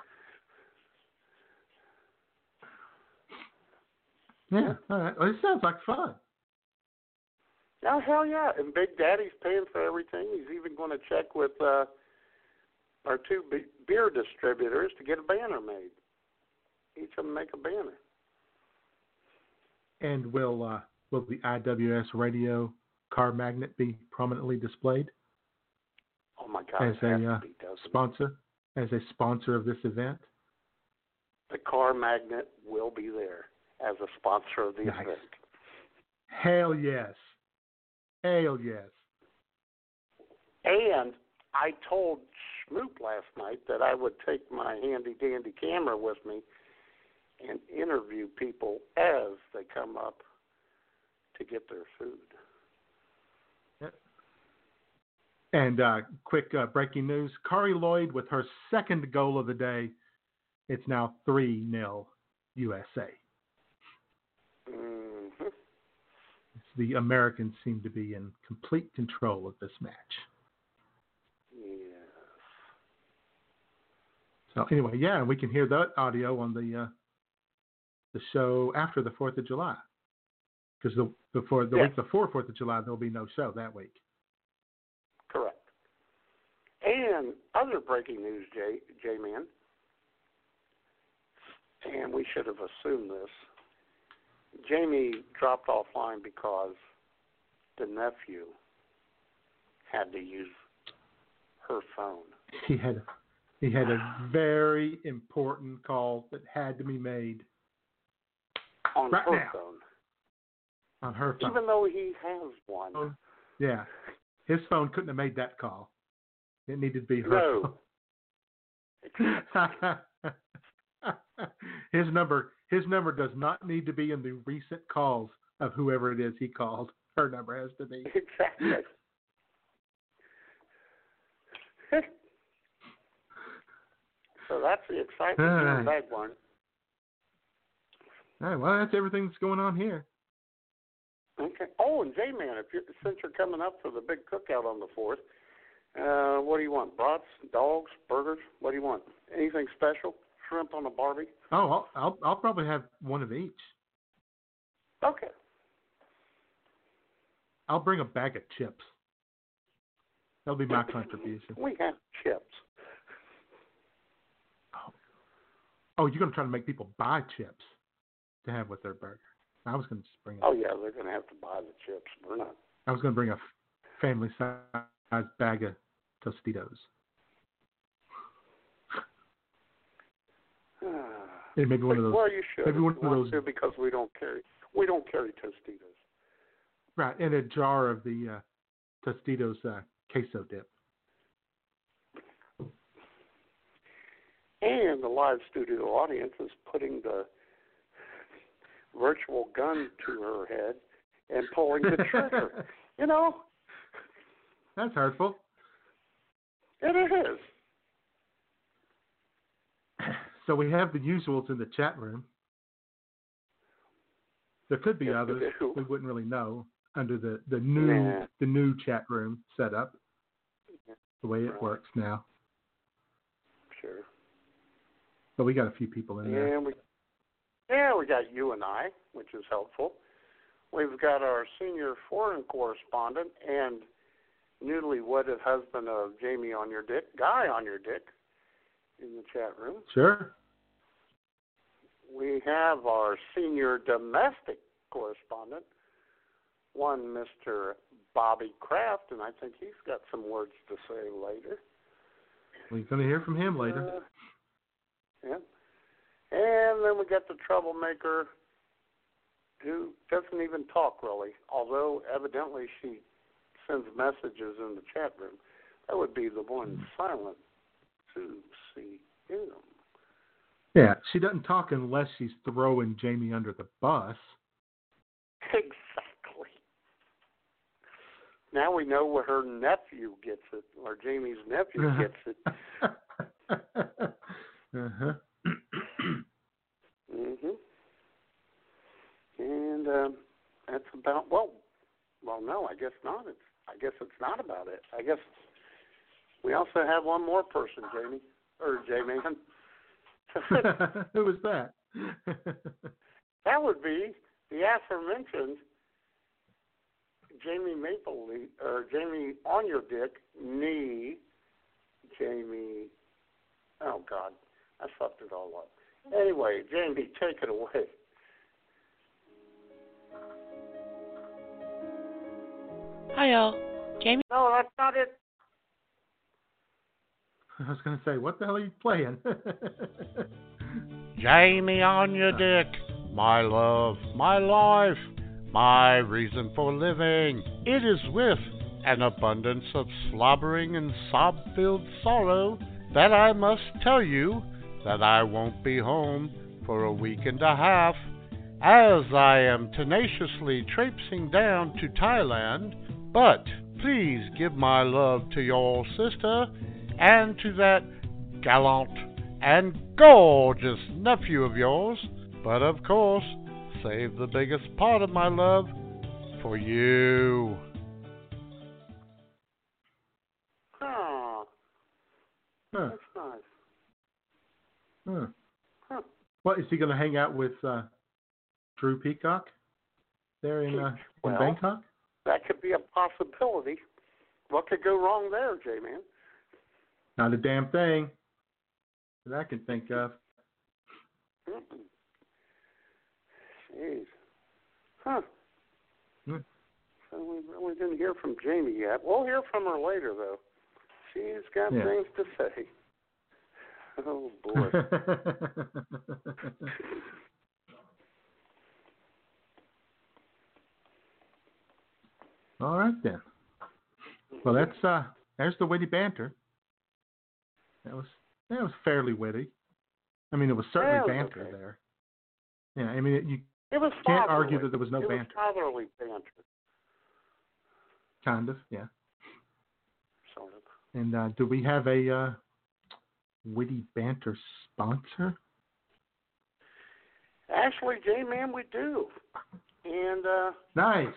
Yeah. All right. Well, it sounds like fun. Oh hell yeah! And Big Daddy's paying for everything. He's even going to check with uh, our two be- beer distributors to get a banner made. Each of them make a banner. And will uh, will the IWS radio car magnet be prominently displayed Oh my God! as a uh, be, sponsor as a sponsor of this event? The car magnet will be there as a sponsor of the Nice. event. Hell yes. Hell yes. And I told Schmoop last night that I would take my handy dandy camera with me and interview people as they come up to get their food. And uh, quick uh, breaking news: Carli Lloyd with her second goal of the day. It's now three 0 USA. hmm The Americans seem to be in complete control of this match. Yes. So anyway, yeah, we can hear that audio on the uh, the show after the Fourth of July, because the before the Yeah. week before Fourth of July there'll be no show that week. Correct. And other breaking news, J J Man. And we should have assumed this. Jamie dropped offline because the nephew had to use her phone. He had he had a very important call that had to be made on Right her now. phone, on her phone. even though he has one. Oh, Yeah, his phone couldn't have made that call. It needed to be her. No. phone. his number his number does not need to be in the recent calls of whoever it is he called. Her number has to be. exactly. so that's the excitement All in right. that one. All right, well, that's everything that's going on here. Okay. Oh, and J Man, if you're since you're coming up for the big cookout on the fourth, uh, what do you want? Brats, dogs, burgers? What do you want? Anything special? Shrimp on a barbie? Oh, I'll I'll, I'll probably have one of each. Okay. I'll bring a bag of chips. That'll be my contribution. We have chips. Oh, oh, you're gonna try to make people buy chips to have with their burger. I was gonna just bring. Oh yeah, they're gonna have to buy the chips. We're not. I was gonna bring a family size bag of Tostitos. And maybe one of those. well, you should. maybe one of those- because we don't carry we don't carry Tostitos. Right, and a jar of the uh, Tostitos uh, queso dip. And the live studio audience is putting the virtual gun to her head and pulling the trigger. you know, That's hurtful. it is. So we have the usuals in the chat room. There could be Yes, others. We wouldn't really know under the the new Nah. the new chat room setup. The way it Right. works now. Sure. But we got a few people in there. And we, yeah, we got you and I, which is helpful. We've got our senior foreign correspondent and newly wedded husband of Jamie Ahnyurdyck, Guy Ahnyurdyck, in the chat room. Sure. We have our senior domestic correspondent, one Mr. Bobby Kraft, and I think he's got some words to say later. We're going to hear from him later. Uh, yeah. And then we got the troublemaker who doesn't even talk really, although evidently she sends messages in the chat room. That would be the one silent to see him. yeah, she doesn't talk unless she's throwing Jamie under the bus. Exactly. Now we know where her nephew gets it, or Jamie's nephew gets it. uh-huh. Mhm. And um, that's about well, well, no, I guess not. It's I guess it's not about it. I guess we also have one more person, Jamie or J Man. Who was that? that would be the aforementioned Jamie MapleLeaf or Jamie on your dick knee. Jamie. Oh God, I fucked it all up. Anyway, Jamie, take it away. Hi, all. Jamie. No, that's not it. I was going to say, what the hell are you playing? Jamie on your uh. dick, my love, my life, my reason for living. It is with an abundance of slobbering and sob filled sorrow that I must tell you that I won't be home for a week and a half, as I am tenaciously traipsing down to Thailand. But please give my love to your sister and to that gallant and gorgeous nephew of yours. But of course, save the biggest part of my love for you. Oh, huh. that's nice. Huh. Huh. What is he going to hang out with uh, Drew Peacock there in, uh, Well, in Bangkok? That could be a possibility. What could go wrong there, J Man? Not a damn thing that I can think of. Jeez. Huh. Hmm. So we really didn't hear from Jamie yet. We'll hear from her later, though. She's got Yeah. things to say. Oh boy. All right then. Well, that's uh, there's the witty banter. That was that was fairly witty. I mean, it was certainly Yeah, it was banter okay. there. Yeah, I mean, you it was can't fatherly. argue that there was no it banter. was fatherly banter, Kind of, yeah. sort of. And uh, do we have a uh, witty banter sponsor? Actually, J Man, we do. And uh Nice.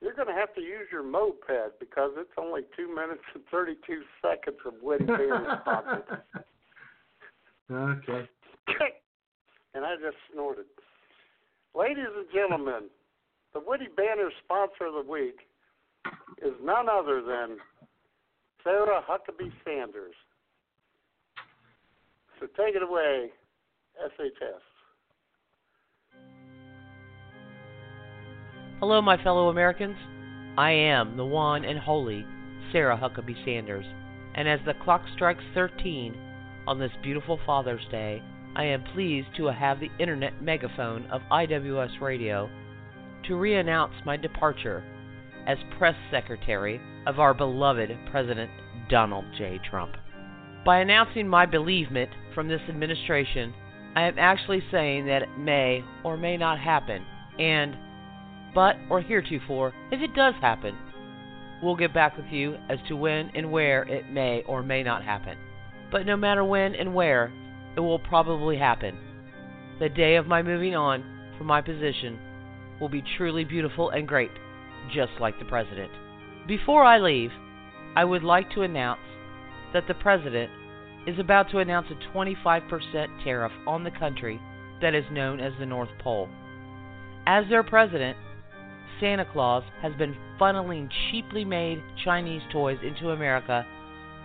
You're going to have to use your moped because it's only two minutes and 32 seconds of witty banter sponsor. Okay. and I just snorted. Ladies and gentlemen, the Witty Banner sponsor of the week is none other than Sarah Huckabee Sanders. So take it away, SHS. Hello, my fellow Americans. I am the one and holy Sarah Huckabee Sanders, and as the clock strikes 13 on this beautiful Father's Day, I am pleased to have the internet megaphone of IWS Radio to re-announce my departure as press secretary of our beloved President Donald J. Trump. By announcing my bereavement from this administration, I am actually saying that it may or may not happen, and but or heretofore, if it does happen, we'll get back with you as to when and where it may or may not happen. But no matter when and where, it will probably happen. The day of my moving on from my position will be truly beautiful and great, just like the President. Before I leave, I would like to announce that the President is about to announce a 25% tariff on the country that is known as the North Pole. As their President, Santa Claus has been funneling cheaply made Chinese toys into America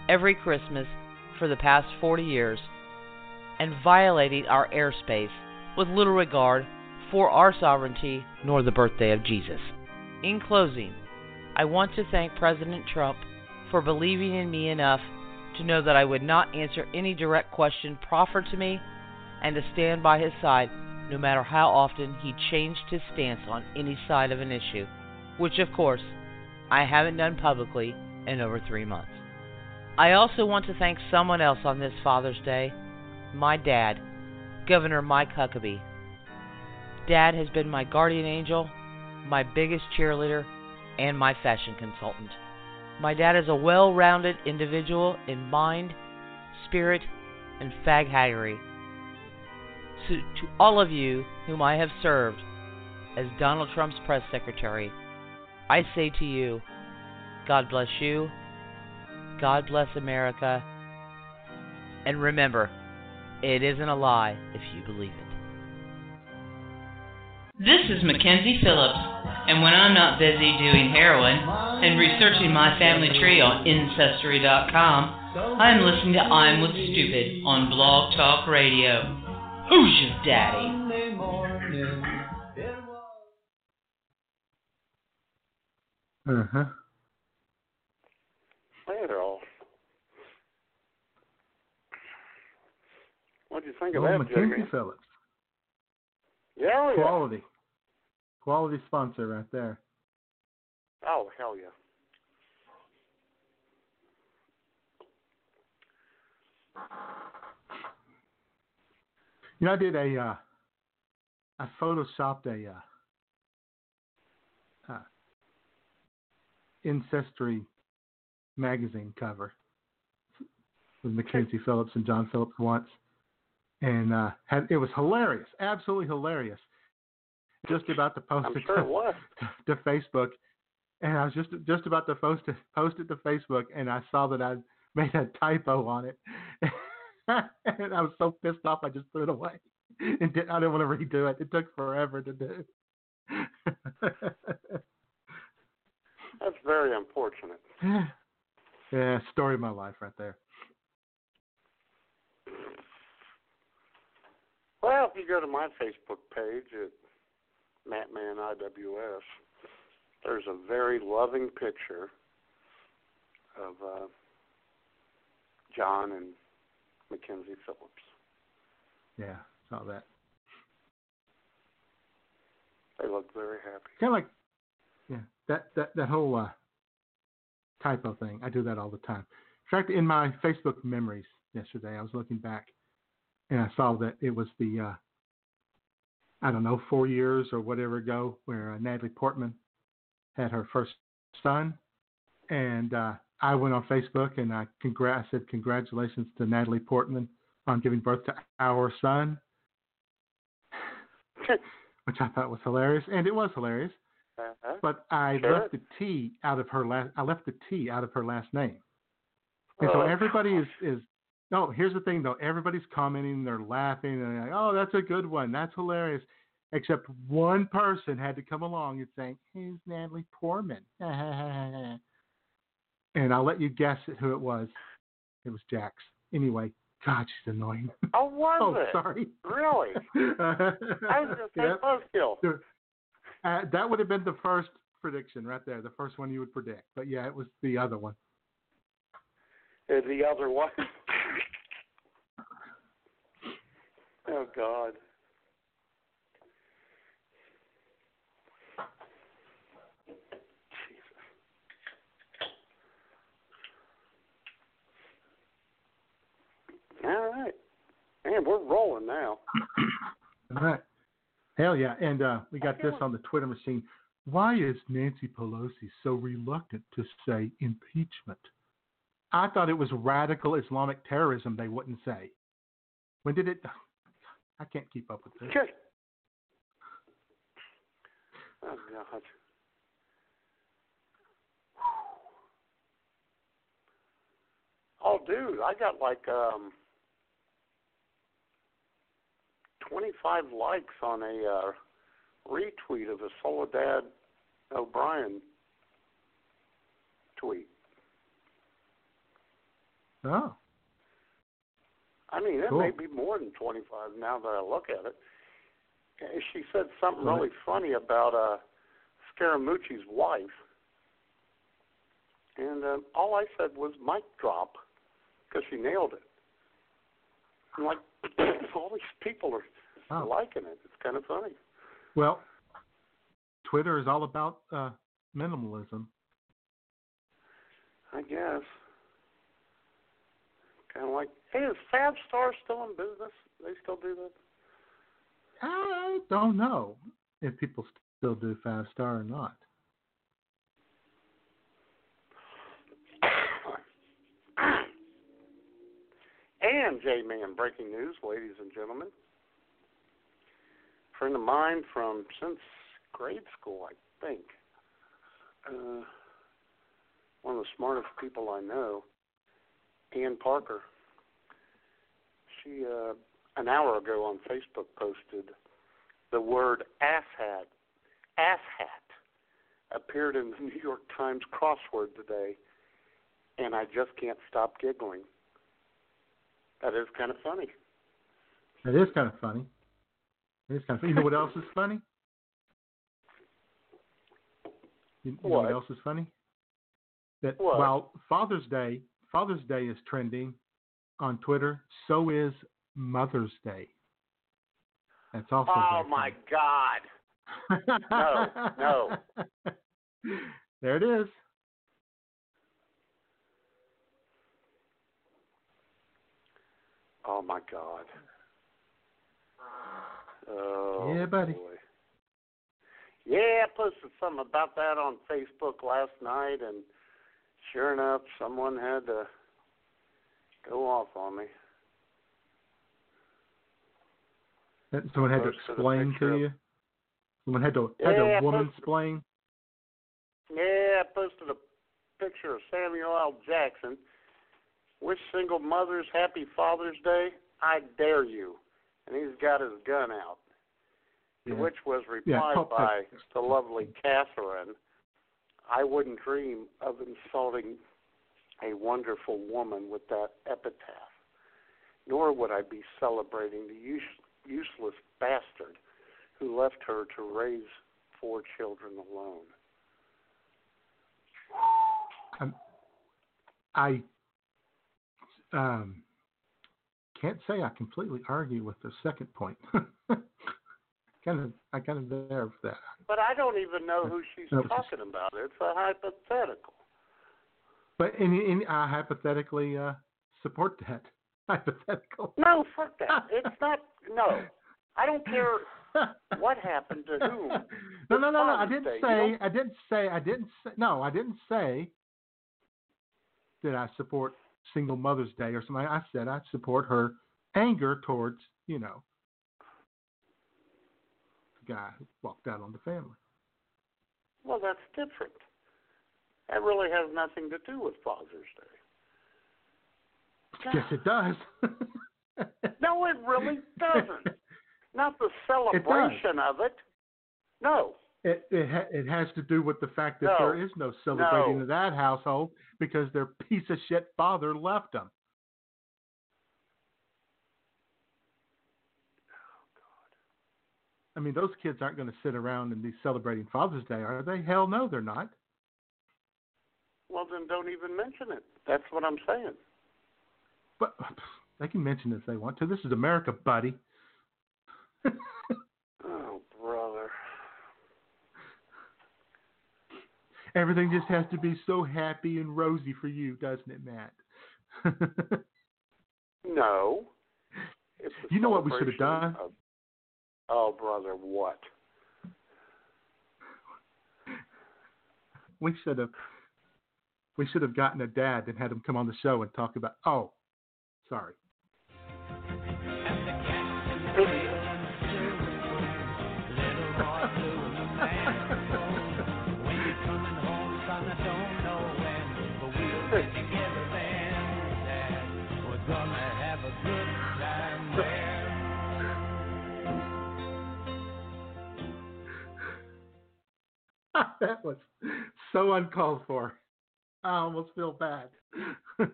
every Christmas for the past 40 years and violating our airspace with little regard for our sovereignty nor the birthday of Jesus. In closing, I want to thank President Trump for believing in me enough to know that I would not answer any direct question proffered to me and to stand by his side no matter how often he changed his stance on any side of an issue, which of course I haven't done publicly in over three months. I also want to thank someone else on this Father's Day my dad, Governor Mike Huckabee. Dad has been my guardian angel, my biggest cheerleader, and my fashion consultant. My dad is a well rounded individual in mind, spirit, and fag haggery. To, to all of you whom I have served as Donald Trump's press secretary, I say to you, God bless you, God bless America, and remember, it isn't a lie if you believe it. This is Mackenzie Phillips, and when I'm not busy doing heroin and researching my family tree on Ancestry.com, I'm listening to I'm with Stupid on Blog Talk Radio. Who's your daddy? Uh huh. Well, what'd you think of Oh, that, Mackenzie Jamie? Phillips. Yeah, oh, yeah. Quality. Quality sponsor right there. Oh, hell yeah. You know, I did a, uh, I photoshopped a, uh, uh, Ancestry magazine cover with Mackenzie Phillips and John Phillips once, and uh, had it was hilarious, absolutely hilarious. Just about to post I'm it sure to, it was. to Facebook, and I was just just about to post it post it to Facebook, and I saw that I made a typo on it, and I was so pissed off I just threw it away. And did, I didn't want to redo it. It took forever to do. That's very unfortunate. yeah, story of my life right there. Well, if you go to my Facebook page at Mattman IWS, there's a very loving picture of uh, John and Mackenzie Phillips. Yeah, saw that. They look very happy. Kind of like, yeah, that that that whole uh, typo thing. I do that all the time. In fact, in my Facebook memories yesterday, I was looking back, and I saw that it was the uh, I don't know four years or whatever ago where uh, Natalie Portman had her first son, and uh, I went on Facebook and I congr- I said congratulations to Natalie Portman on giving birth to our son, which I thought was hilarious, and it was hilarious. Uh-huh. But I Sure. left the T out of her last. I left the T out of her last name, and so Oh, everybody is is. No, here's the thing though. Everybody's commenting, they're laughing, and they're like, "Oh, that's a good one. That's hilarious." Except one person had to come along and say, "Who's Natalie Portman?" and I'll let you guess who it was. It was Jax. Anyway, God, she's annoying. Oh, was oh, it? sorry. Really? I was say Yep. Uh, that would have been the first prediction right there, the first one you would predict. But yeah, it was the other one. Uh, the other one. oh, God. All right. Man, we're rolling now. All right. Hell yeah. And uh, we got this on the Twitter machine. Why is Nancy Pelosi so reluctant to say impeachment? I thought it was radical Islamic terrorism they wouldn't say. When did it? I can't keep up with this. Good. Oh, God. Oh, dude, I got like um 25 likes on a uh, retweet of a Soledad O'Brien tweet. Oh, I mean, it Cool. may be more than 25 now that I look at it. She said something really funny about uh, Scaramucci's wife. And uh, all I said was mic drop because she nailed it. I'm like, all these people are liking it. It's kind of funny. well, Twitter is all about uh, minimalism. I guess. Kind of like, hey, is Fab Star still in business? They still do that? I don't know if people still do five star or not. And J Man, breaking news, ladies and gentlemen. friend of mine from since grade school, I think. Uh, one of the smartest people I know, Ann Parker. She uh, an hour ago on Facebook posted the word asshat. Asshat appeared in the New York Times crossword today, and I just can't stop giggling. That is kind of funny. It is kind of funny. It is kind of funny. You know what else is funny? You, you know what What? else is funny? That What? while Father's Day, Father's Day is trending on Twitter, so is Mother's Day. That's also Oh my funny. God! No, no. there it is. Oh my God! Oh, Yeah, buddy. Boy. Yeah, I posted something about that on Facebook last night, and sure enough, someone had to go off on me. That Someone had to explain to of- you. Someone had to had Yeah, I a woman explain. Yeah, I posted a picture of Samuel L. Jackson. Wish single mothers happy Father's Day. I dare you. And he's got his gun out. Yeah. which was replied pulp by the lovely Catherine. I wouldn't dream of insulting a wonderful woman with that epitaph, nor would I be celebrating the use, useless bastard who left her to raise four children alone. Um, I um, can't say I completely argue with the second point. kind of, I kind of there for that. But I don't even know who she's No, talking about. It's a hypothetical. But in, in, I hypothetically uh, support that hypothetical. No, fuck that. It's not. No, I don't care what happened to whom. no, no, no, no. I didn't say. I didn't say. I didn't say. No, I didn't say that I support Single Mother's Day or something. I said I support her anger towards you know the guy who walked out on the family. Well, that's different. That really has nothing to do with Father's Day. Yes, it does. No, it really doesn't. Not the celebration of it. No. It it, ha- it has to do with the fact that No. there is no celebrating No. in that household because their piece of shit father left them. I mean, those kids aren't going to sit around and be celebrating Father's Day, are they? Hell no, they're not. Well, then don't even mention it. That's what I'm saying. But they can mention it if they want to. This is America, buddy. Oh, brother. Everything just has to be so happy and rosy for you, doesn't it, Matt? No. You know what we should have done? of- oh, brother, what? we should have we should have gotten a dad and had him come on the show and talk about oh sorry that was so uncalled for i almost feel bad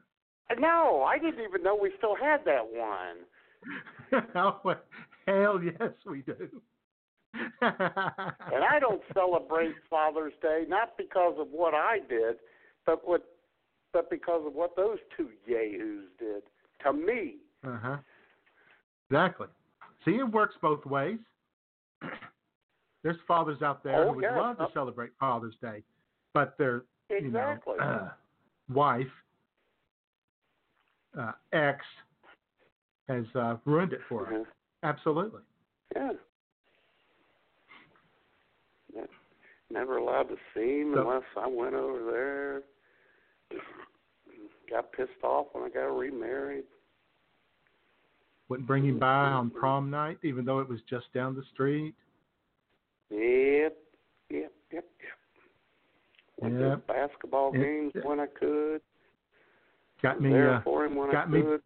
No, I didn't even know we still had that one. oh, hell yes we do And I don't celebrate Father's Day not because of what I did, but what but because of what those two yahoos did to me. Uh-huh. Exactly. See, it works both ways. There's fathers out there Oh, who would yeah. love to celebrate Father's Day, but their Exactly. you know, uh, wife, uh, ex, has uh, ruined it for her. Mhm. Absolutely. Yeah. Ne- Never allowed to see him So- unless I went over there. Got pissed off when I got remarried. Wouldn't bring him by on prom night, even though it was just down the street. Yep, yep, yep, yep. Went to basketball Yep. games when I could. Got me. there Uh, for him when got I me- could.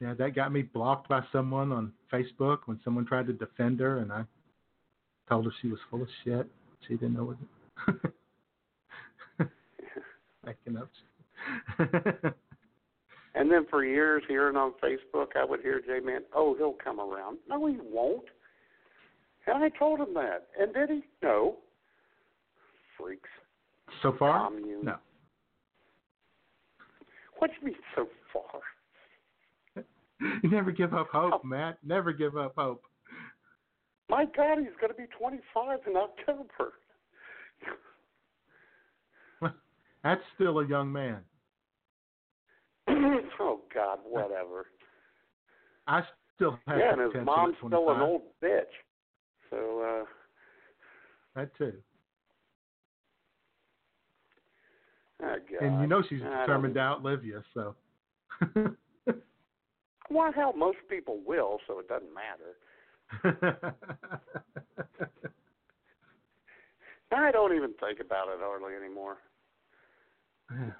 yeah, that got me blocked by someone on Facebook when someone tried to defend her, and I told her she was full of shit. She didn't know it. Making up. And then for years, hearing on Facebook, I would hear J Man, "Oh, he'll come around." No, he won't. And I told him that. And did he? No. Freaks. so far, Commune. no. What do you mean so far? You never give up hope, oh. Matt. Never give up hope. My God, he's going to be 25 in October. That's still a young man. oh God, whatever. I still have yeah, and his mom's still an old bitch. So, uh, That too. oh And you know she's determined to outlive you, so. Well, hell, most people will, so it doesn't matter. I don't even think about it hardly anymore. Yeah.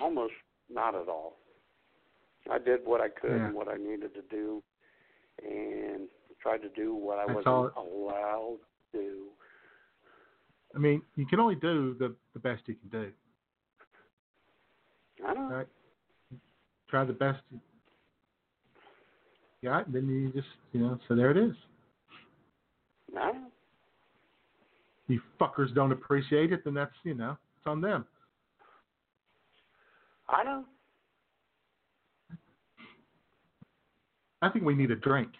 Almost not at all. I did what I could Yeah. and what I needed to do, and tried to do what I That's wasn't allowed to do. I mean, you can only do the the best you can do. I know. Right? Try the best you got, and then you just, you know, so there it is. I know. You fuckers don't appreciate it, then that's, you know, it's on them. I know. I think we need a drink.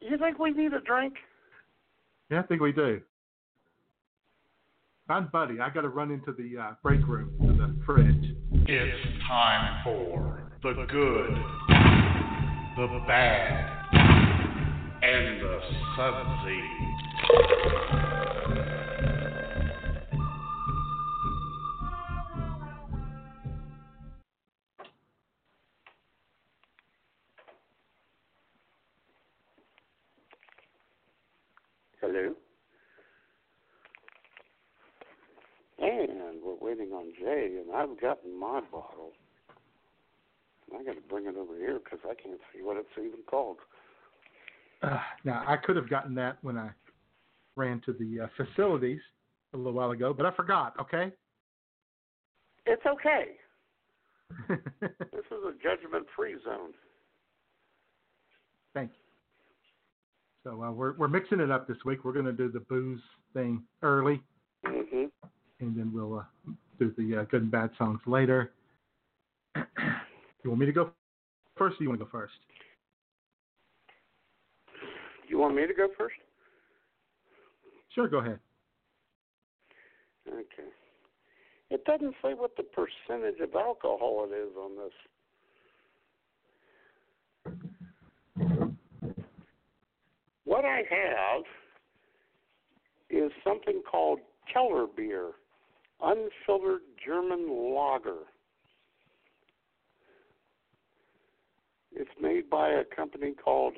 You think we need a drink? Yeah, I think we do. I'm Buddy. I got to run into the uh, break room to the fridge. It's time for the good, the bad, and the sudsy. On Jay, and I've gotten my bottle. And I got to bring it over here because I can't see what it's even called. Uh, now, I could have gotten that when I ran to the uh, facilities a little while ago, but I forgot, okay? It's okay. This is a judgment-free zone. Thank you. So uh, we're we're mixing it up this week. We're going to do the booze thing early, hmm and then we'll uh, do the uh, good and bad songs later. you want me to go first, or you want to go first? You want me to go first? Sure, go ahead. Okay. It doesn't say what the percentage of alcohol it is on this. What I have is something called Keller beer, unfiltered German lager. It's made by a company called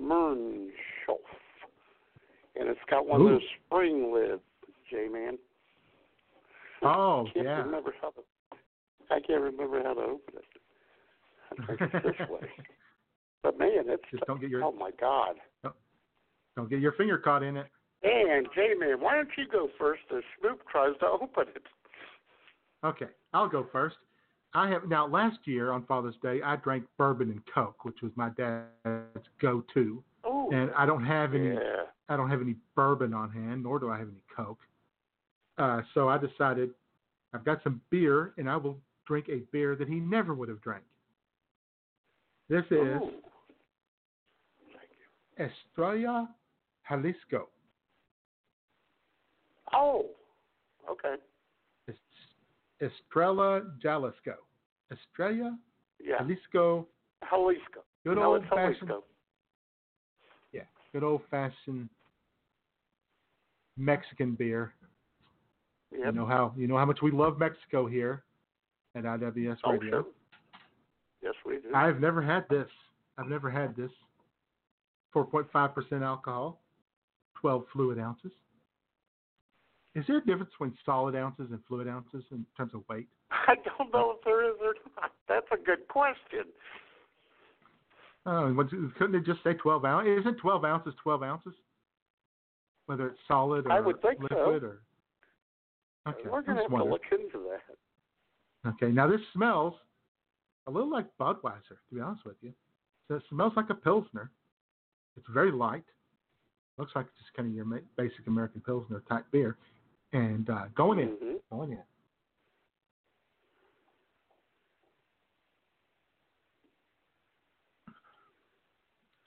Mönchshof, and it's got one Ooh. of those spring lids, J-Man. Oh, I can't yeah. remember how to. I can't remember how to open it. I think it's this way. But man, it's Just don't get your oh my god. don't get your finger caught in it. And J Man, why don't you go first as Schmoop tries to open it? Okay, I'll go first. I have now last year on Father's Day I drank bourbon and Coke, which was my dad's go-to, Oh, and I don't have any yeah. I don't have any bourbon on hand, nor do I have any Coke. Uh, so I decided I've got some beer, and I will drink a beer that he never would have drank. This is Oh. Estrella Jalisco. Oh, okay. Estrella Jalisco. Estrella Yeah. Jalisco. Jalisco. Good no, old fashioned. Jalisco. Yeah, good old fashioned Mexican beer. You know how you know how much we love Mexico here at IWS Oh, Radio. sure. Yes, we do. I've never had this. I've never had this. 4.5% alcohol, 12 fluid ounces. Is there a difference between solid ounces and fluid ounces in terms of weight? I don't know if there is or not. That's a good question. Oh, couldn't it just say 12 ounces? Isn't 12 ounces 12 ounces? Whether it's solid or I would think so. liquid or. Okay, We're going to have to look into that. Okay, now this smells a little like Budweiser, to be honest with you. So it smells like a Pilsner. It's very light. Looks like just kind of your basic American Pilsner type beer. And uh, going in, Mhm. going in.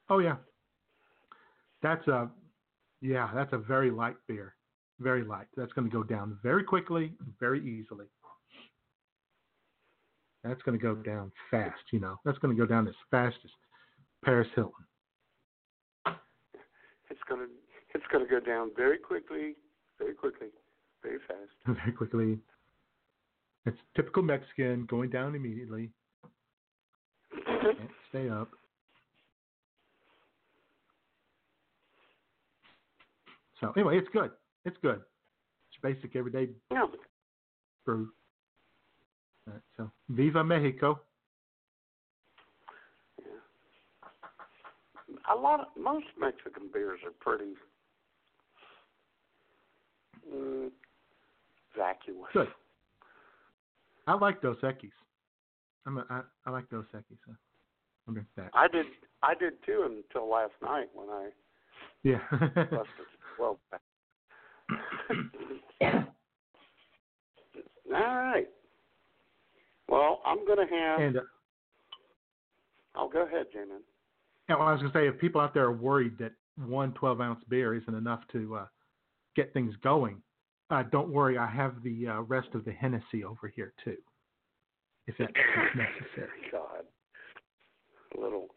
Oh yeah, that's a yeah, that's a very light beer, very light. That's going to go down very quickly, very easily. That's going to go down fast, you know. That's going to go down as fast as Paris Hilton. It's going to it's going to go down very quickly, very quickly, very fast. very quickly. It's typical Mexican, going down immediately. Can't stay up. So anyway, it's good. It's good. It's basic everyday Yeah. brew. Right, so Viva Mexico. A lot of most Mexican beers are pretty mm, Good. I like Dos Equis. I'm a, I, I like Dos Equis. So drink that. I did I did too until last night when I Yeah. busted well. All right. Well, I'm going to have. and uh, I'll go ahead, J-Man. Yeah, well, I was going to say, if people out there are worried that one 12 ounce beer isn't enough to uh, get things going, uh, don't worry. I have the uh, rest of the Hennessy over here, too, if that's necessary. God. A little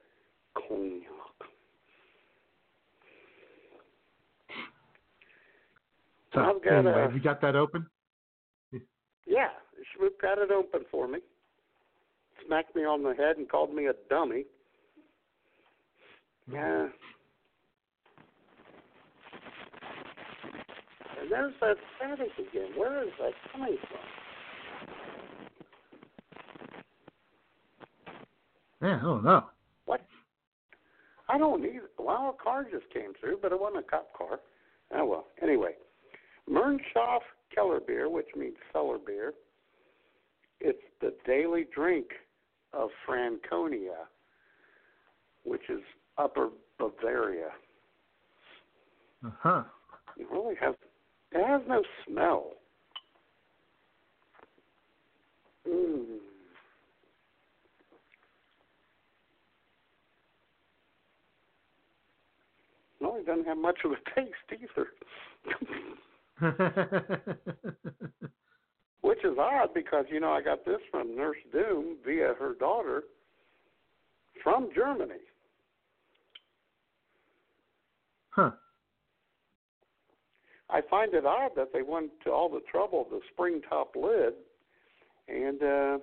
cognac. So, I've got anyway, a- have you got that open? Yeah, Schmoop got it open for me. Smacked me on the head and called me a dummy. Yeah. And there's that static again. Where is that coming from? Yeah, I don't know. What? I don't need. Well, a car just came through, but it wasn't a cop car. Oh well. Anyway, Mönchshof Keller beer, which means cellar beer. It's the daily drink of Franconia, which is Upper Bavaria. Uh huh. It really has. It has no smell. Mm. No, it doesn't have much of a taste either. Which is odd because, you know, I got this from Nurse Doom via her daughter from Germany. huh. I find it odd that they went to all the trouble of the spring top lid and uh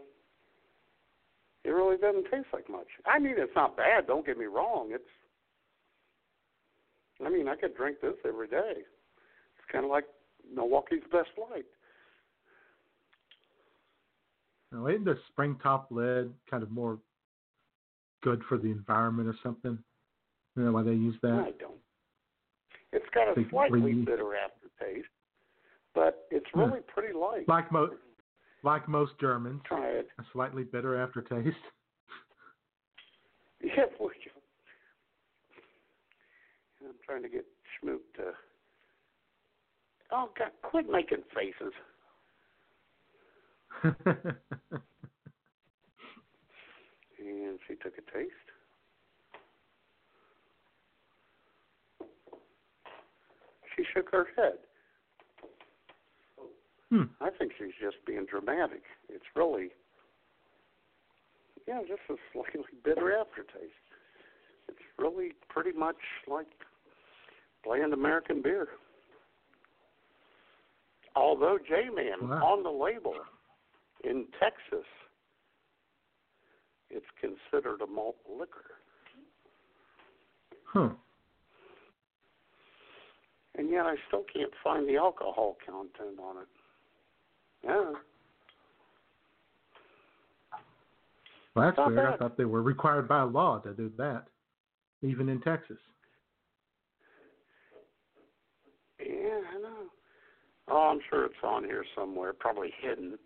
it really doesn't taste like much. I mean it's not bad, don't get me wrong. It's I mean I could drink this every day. It's kinda like Milwaukee's best light. Now, isn't the spring top lid kind of more good for the environment or something? You know why they use that? I don't. It's got a slightly bitter aftertaste, but it's Hmm. really pretty light. Like most, like most Germans, Try it. a slightly bitter aftertaste. Yeah, well, you- I'm trying to get Schmoop to. Oh God! Quit making faces. And she took a taste. She shook her head. Hmm. I think she's just being dramatic. It's really, yeah, just a slightly bitter aftertaste. It's really pretty much like bland American beer. Although J-Man Wow. on the label in Texas it's considered a malt liquor. Huh. And yet I still can't find the alcohol content on it. Yeah. Well, that's weird. I thought they were required by law to do that, even in Texas. Yeah, I know. Oh, I'm sure it's on here somewhere, probably hidden.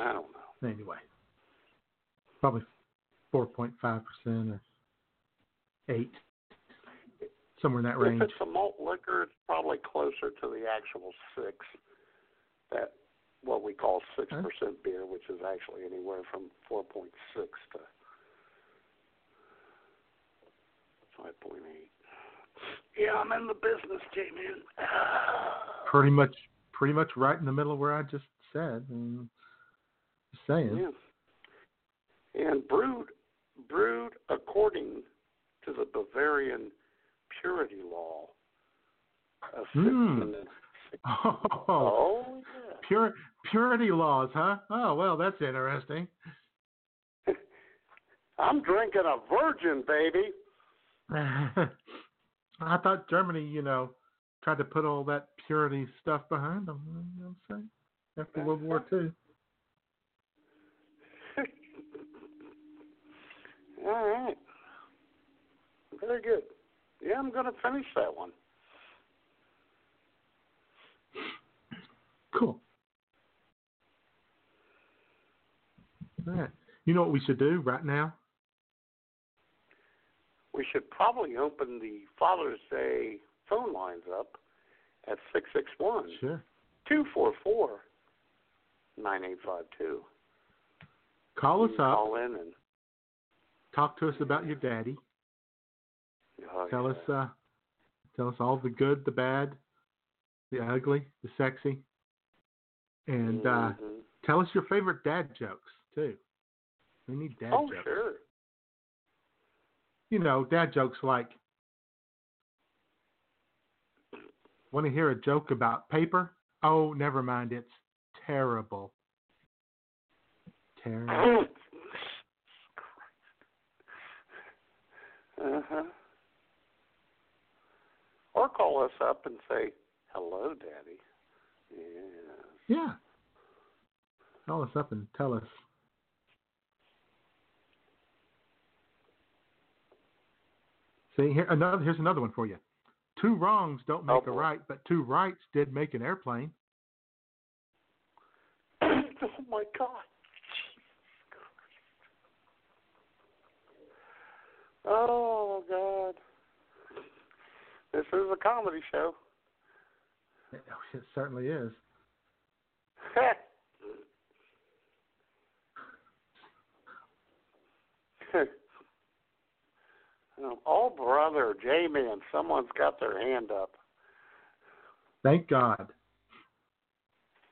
I don't know. Anyway, probably 4.5% or 8 somewhere in that range. If it's a malt liquor, it's probably closer to the actual six. That what we call six percent beer, which is actually anywhere from four point six to five point eight. Yeah, I'm in the business, J-Man. Pretty much, pretty much right in the middle of where I just said. And just saying. Yeah. And brewed, brewed according to the Bavarian purity law. Hmm. 16 Oh, Oh, yeah. pure purity laws, huh? Oh, well, that's interesting. I'm drinking a virgin, baby. I thought Germany, you know, tried to put all that purity stuff behind them. You know what I'm saying? After World War II. All right. Very good. Yeah, I'm going to finish that one. Cool. All right. You know what we should do right now? We should probably open the Father's Day phone lines up at 661 Sure. 244 9852. Call us up. Call in and Talk to us about your daddy. Oh, Tell yeah. us uh tell us all the good, the bad, the ugly, the sexy. And uh Mhm. tell us your favorite dad jokes too. We need dad Oh, jokes. sure. You know, dad jokes like want to hear a joke about paper? Oh, never mind, it's terrible. Terrible. Uh-huh. Or call us up and say, hello, Daddy. Yes. Yeah. Call us up and tell us. See here another here's another one for you. Two wrongs don't make Oh, a right, but two rights did make an airplane. oh, my God. Oh, God. This is a comedy show. It certainly is. Um, oh, brother, J-Man, someone's got their hand up. Thank God.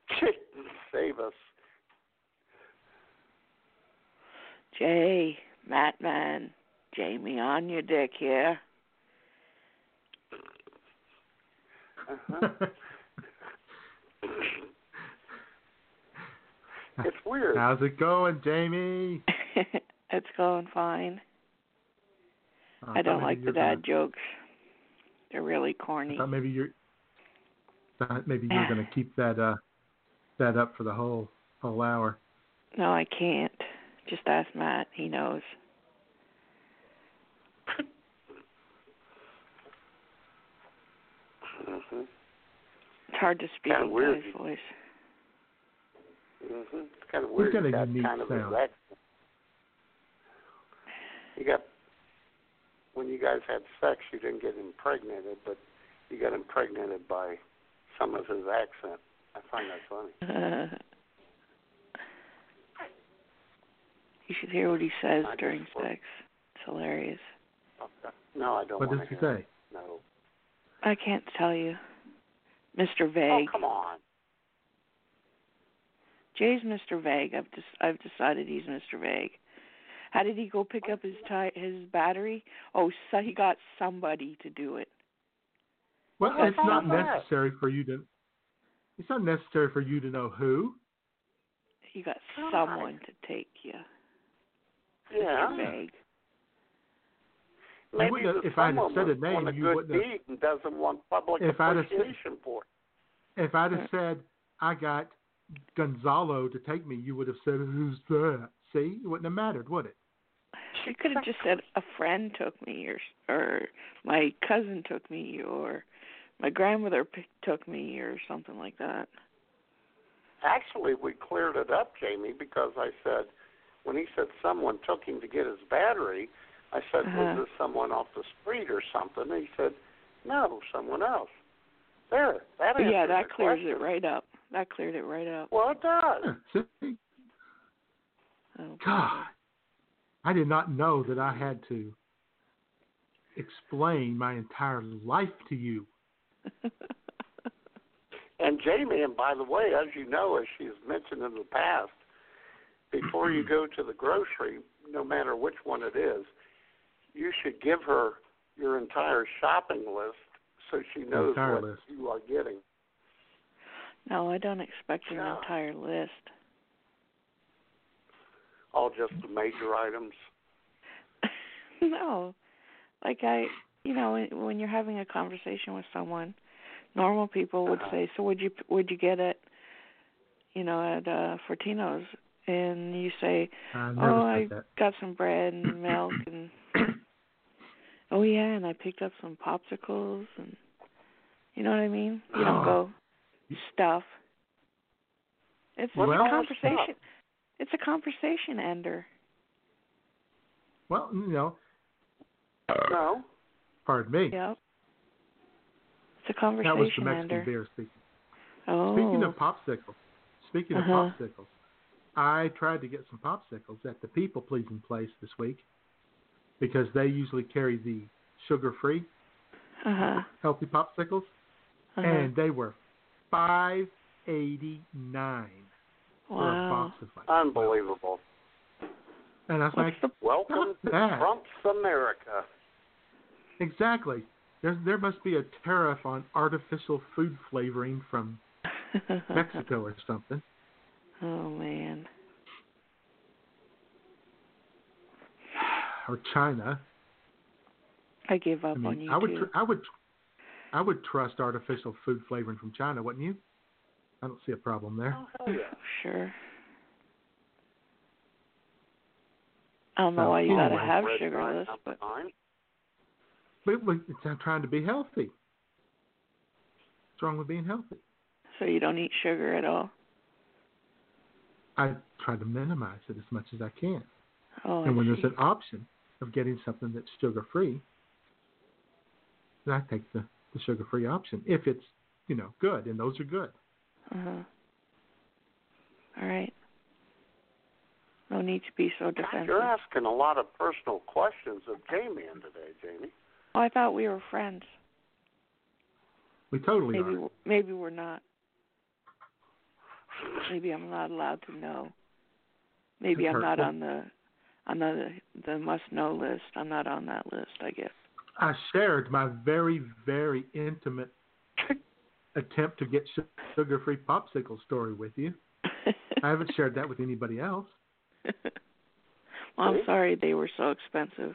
Save us. Jay, Matt Man, Jamie Ahnyurdyck here. Uh-huh. It's weird. How's it going, Jamie? it's going fine. Oh, I don't like the you're dad jokes. They're really corny. I maybe you're. Thought maybe you're going to keep that uh that up for the whole whole hour. No, I can't. Just ask Matt. He knows. Hmm It's hard to speak Kinda in weird. guy's voice. hmm It's kind of We've weird. got a unique kind of sound. a accent. You got when you guys had sex, you didn't get impregnated, but you got impregnated by some of his accent. I find that funny. you should hear what he says I during sex. It's hilarious. No, I don't What does he say? it. No. I can't tell you. Mr. Oh, vague. Oh, come on. Jay's Mr. Vague. I've just I've decided he's Mr. Vague. How did he go pick up his ti- his battery? Oh, so he got somebody to do it. Well, Well, it's not about that? necessary for you to. It's not necessary for you to know who. you got oh, God. someone to take you. Yeah. You're vague. I Maybe wouldn't have- if I had said a name, you wouldn't have- and doesn't want public If I'd said- for it. If I'd have mm. said I got Gonzalo to take me, you would have said, "Who's that?" See, it wouldn't have mattered, would it? She could have just said a friend took me, or or my cousin took me, or my grandmother p- took me, or something like that. Actually, we cleared it up, Jamie, because I said when he said someone took him to get his battery, I said, Uh-huh. "Was this someone off the street or something?" And he said, "No, someone else." There, that answers yeah, that the clears question. it right up. That cleared it right up. Well, it does. Oh, God, I did not know that I had to explain my entire life to you. And Jamie, and by the way, as you know, as she's mentioned in the past, before you go to the grocery, no matter which one it is, you should give her your entire shopping list so she knows what list. you are getting. No, I don't expect an Yeah. entire list. All just the major items. no, like I, you know, when- when you're having a conversation with someone, normal people would Uh-huh. say, "So would you would you get it, you know, at uh Fortino's?" And you say, I "Oh, I that. got some bread and milk and." Oh yeah, and I picked up some popsicles and you know what I mean? You don't go stuff. It's Well, a stuff? conversation. It's a conversation ender. Well, you know, No. pardon me. Yep. It's a conversation ender. that was the Mexican ender. beer speaking. Oh. Speaking of popsicles, speaking Uh-huh. of popsicles, I tried to get some popsicles at the people pleasing place this week because they usually carry the sugar free uh-huh. healthy popsicles, Uh-huh. and they were five eighty nine for a box of like Unbelievable. And I was What's like, Welcome Not to bad. Trump's America. exactly. There there must be a tariff on artificial food flavoring from Mexico or something. oh man. Or China. I give up I on you I would, too. tr- I would, I would trust artificial food flavoring from China, wouldn't you? I don't see a problem there. Oh, hell yeah. Sure. I don't know Well, why you gotta anyway, have Red sugar Giant list, number but. But, but it's, I'm trying to be healthy. What's wrong with being healthy? so you don't eat sugar at all. I try to minimize it as much as I can. Oh, I and when see. there's an option of getting something that's sugar free, then I take the, the sugar free option if it's you know good, and those are good. Uh-huh. All right. No need to be so God, defensive. you're asking a lot of personal questions of J-Man today, Jamie. Oh, I thought we were friends. We totally Maybe are. w- maybe we're not. Maybe I'm not allowed to know. Maybe That's I'm not on the on the the must know list. I'm not on that list, I guess. I shared my very very intimate attempt to get sugar free popsicle story with you. I haven't shared that with anybody else. well, I'm sorry they were so expensive.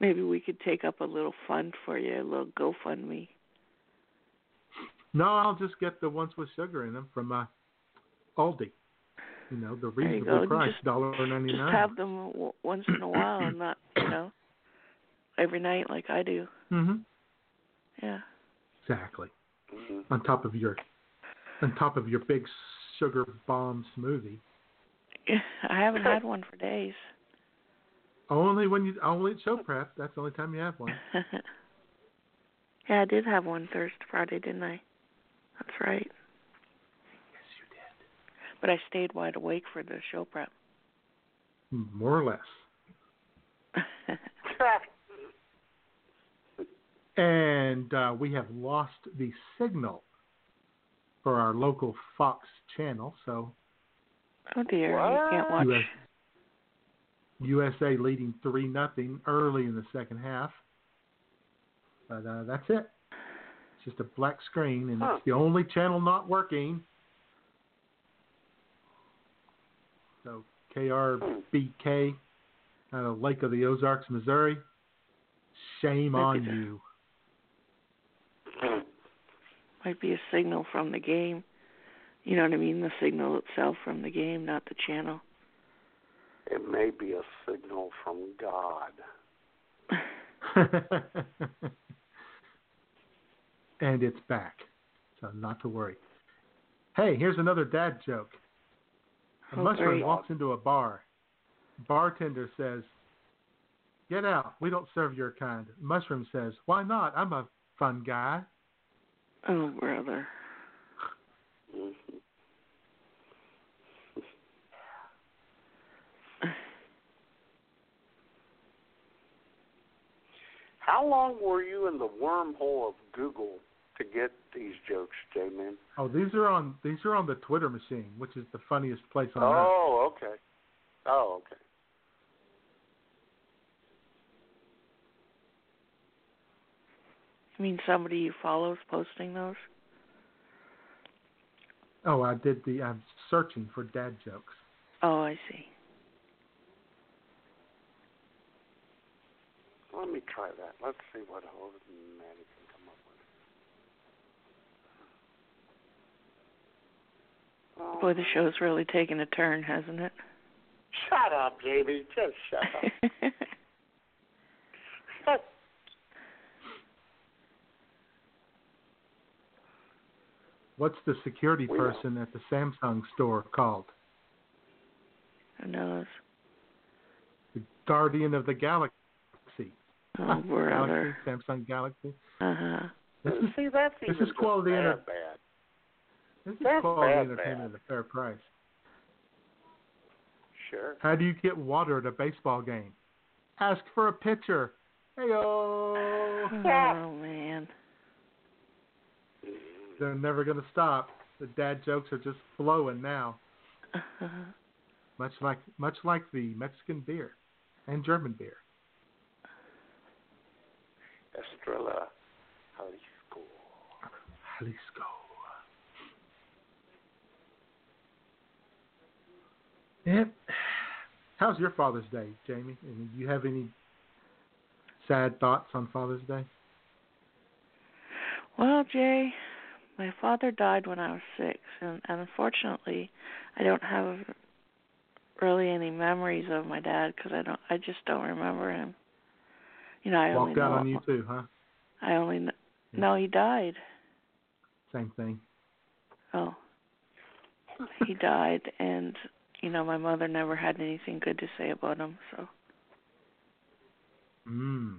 Maybe we could take up a little fund for you, a little GoFundMe. No, I'll just get the ones with sugar in them from uh, Aldi. You know, the reasonable price, dollar ninety Just have them w- once in a while, and not you know every night like I do. Mm-hmm. Yeah. Exactly. Mhm. On top of your, on top of your big sugar bomb smoothie. I haven't had one for days. Only when you only at show prep. That's the only time you have one. yeah, I did have one Thursday, Friday, didn't I? That's right. Yes, you did. But I stayed wide awake for the show prep. More or less. And uh, we have lost the signal for our local Fox channel, so oh dear, you can't watch. US, USA leading three nothing early in the second half. But uh, that's it. It's just a black screen, and Huh. it's the only channel not working. So KRBK out of Lake of the Ozarks, Missouri. Shame on you. Might be a signal from the game. You know what I mean? The signal itself from the game, not the channel. It may be a signal from God. and it's back. So not to worry. Hey, here's another dad joke. A Oh, mushroom great. walks into a bar. Bartender says, Get out. We don't serve your kind. Mushroom says, Why not? I'm a fun guy. Oh, brother. How long were you in the wormhole of Google to get these jokes, J-Man? Oh, these are on these are on the Twitter machine, which is the funniest place on earth. Oh, okay. Oh, okay. You mean somebody you follow is posting those? Oh, I did the I'm searching for dad jokes. Oh, I see. Let me try that. Let's see what old Maddie can come up with. Oh, Boy, the show's really taken a turn, hasn't it? Shut up, Jamie. Just shut up. What's the security We know. person at the Samsung store called? Who knows? The Guardian of the Galaxy. Oh, brother. Galaxy, Samsung Galaxy. Uh huh. This is See, that's this even is quality just bad, bad. This is That's quality bad, entertainment bad. at a fair price. Sure. How do you get water at a baseball game? Ask for a pitcher. Heyo. Oh man. They're never going to stop. The dad jokes are just flowing now, Uh-huh. much like much like the Mexican beer and German beer. Estrella Jalisco. Jalisco. Yep. How's your Father's Day, Jamie? And do you have any sad thoughts on Father's Day? Well, Jay, my father died when I was six, and, and unfortunately, I don't have really any memories of my dad because I don't. I just don't remember him. You know, I only Walked out know. on you too, huh? I only kn- no, he died. Same thing. Oh, he died, and you know, my mother never had anything good to say about him. So Mm.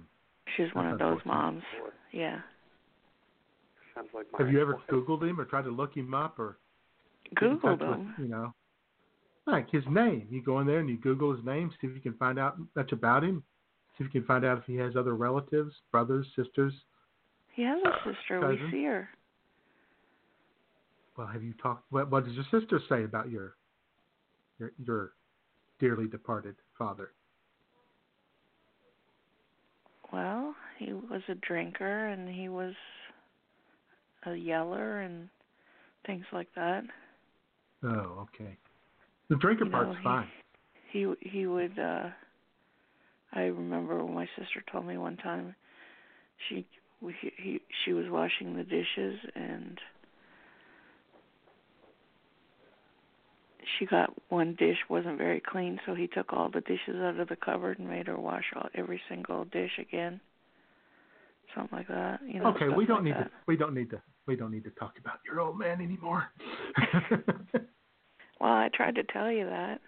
she's one of those moms. Yeah. Sounds like Have you ever. Googled him or tried to look him up or get in Googled touch with, him. you know, like his name. You go in there and you Google his name, see if you can find out much about him. See if you can find out if he has other relatives, brothers, sisters. He has a sister. We see her. Well, have you talked? What, what does your sister say about your your your dearly departed father? Well, he was a drinker and he was a yeller and things like that. Oh, okay. The drinker You know, part's he- fine. He he would uh I remember when my sister told me one time she we, he she was washing the dishes and she got one dish wasn't very clean so he took all the dishes out of the cupboard and made her wash all every single dish again something like that you know okay, we don't like need that. to. We don't need to. We don't need to talk about your old man anymore. well i tried to tell you that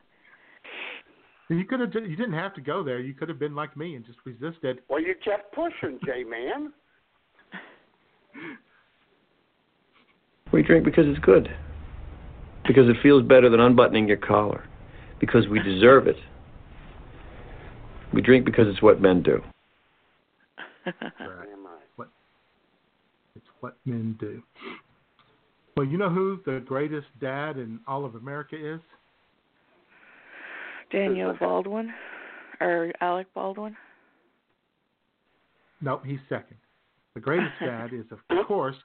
you could have. You didn't have to go there. You could have been like me and just resisted. Well, you kept pushing, J Man. We drink because it's good. Because it feels better than unbuttoning your collar. Because we deserve it. We drink because it's what men do. Right. What? It's what men do. Well, you know who the greatest dad in all of America is? daniel baldwin or alec baldwin No, he's second. The greatest dad is, of course,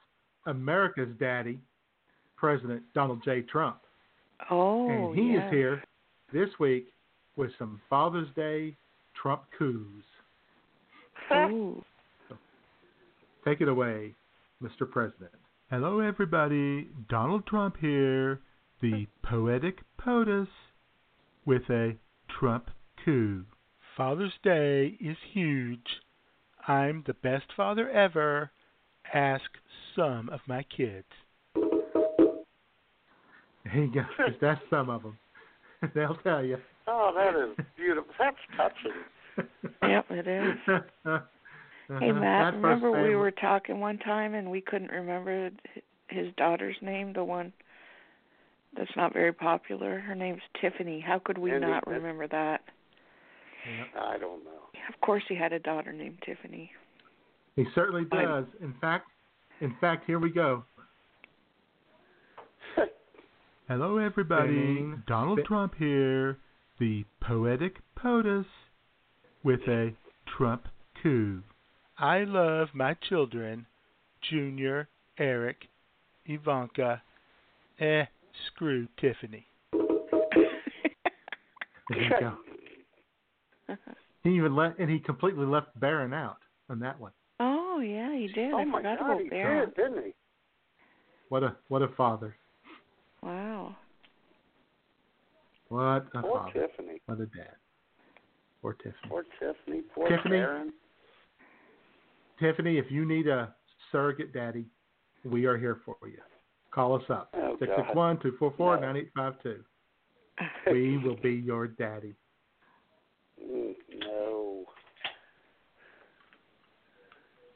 America's daddy, President Donald J. Trump. oh and he yes. is here this week with some Father's Day Trump coups. Ooh. Take it away, Mr. President. Hello, everybody. Donald Trump here, the poetic POTUS, with a Trump coup. Father's Day is huge. I'm the best father ever. Ask some of my kids. There you go. That's some of them. They'll tell you. Oh, that is beautiful. That's touching. Yep, it is. Hey Uh-huh. Matt, That remember we family- were talking one time and we couldn't remember his daughter's name, the one that's not very popular. Her name's Tiffany. How could we Andy, not remember that? I don't know. Of course, he had a daughter named Tiffany. He certainly does. In fact, in fact, here we go. Hello, everybody. Spinning. Donald Spin- Trump here, the poetic POTUS, with a Trump coup. I love my children, Junior, Eric, Ivanka. Eh, screw Tiffany. There you go. He even let, and he completely left Barron out on that one. Oh yeah, he did. oh I my forgot God, about he Barron. did, didn't he? What a what a father. Wow. What a Poor father. Tiffany. What a dad. Poor Tiffany. Poor Tiffany. Poor Tiffany? Karen. Tiffany, if you need a surrogate daddy, we are here for you. Call us up. Oh, Six God. six one two four four nine eight five two. We will be your daddy. Mm, no.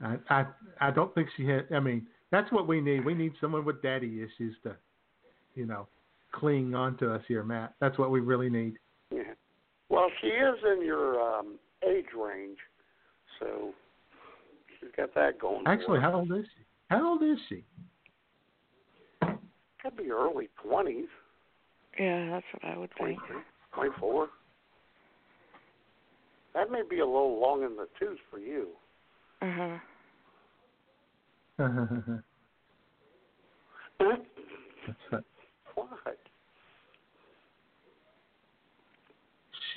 I I I don't think she had I mean, that's what we need. We need someone with daddy issues to, you know, cling on to us here, Matt. That's what we really need. Yeah. Well, she is in your um age range, so she's got that going. for Actually, how old is she? How old is she? could be early twenties, Yeah, that's what I would think. twenty-four. That may be a little long in the tooth for you. Uh huh. That's right. What?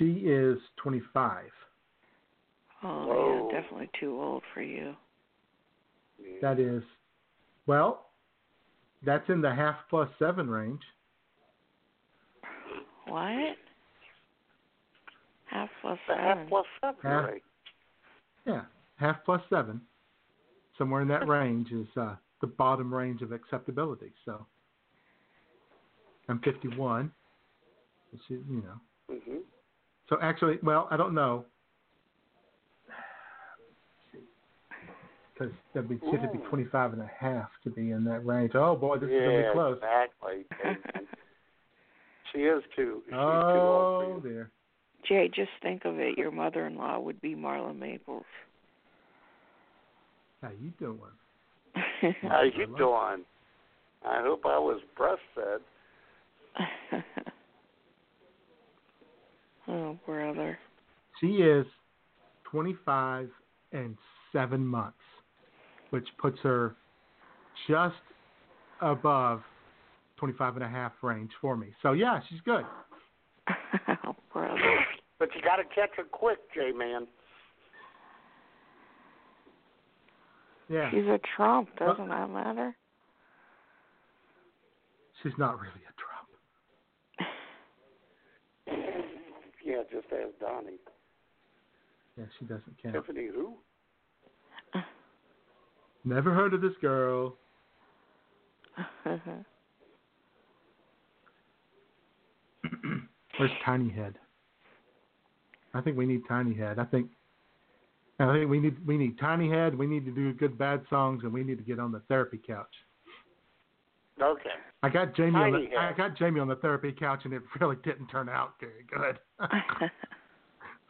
She is 25. Oh Whoa. yeah, definitely too old for you. That is, well, that's in the half plus seven range. What? Half plus The seven. half plus seven, Half. right? Yeah, half plus seven. Somewhere in that range is uh, the bottom range of acceptability. So I'm 51. She, you know. hmm So actually, well, I don't know. Because that'd be, she'd be 25 and a half to be in that range. Oh boy, this is going to be close. exactly. She is too. She's too Oh old for you. Oh, dear. Jay, just think of it. Your mother-in-law would be Marla Maples. How you doing? How you doing? I hope I was breastfed. oh, brother. She is 25 and seven months, which puts her just above 25 and a half range for me. So yeah, she's good. oh, brother. But you got to catch her quick, J man. Yeah, She's a Trump. Doesn't that matter? she's not really a Trump. Yeah, just ask Donnie. Yeah, she doesn't count. Tiffany who? Never heard of this girl. Where's Tiny Head? I think we need Tiny Head. I think I think we need we need Tiny Head. We need to do good bad songs, and we need to get on the therapy couch. Okay. I got Jamie on Tiny the I got Jamie on the therapy couch, and it really didn't turn out very good.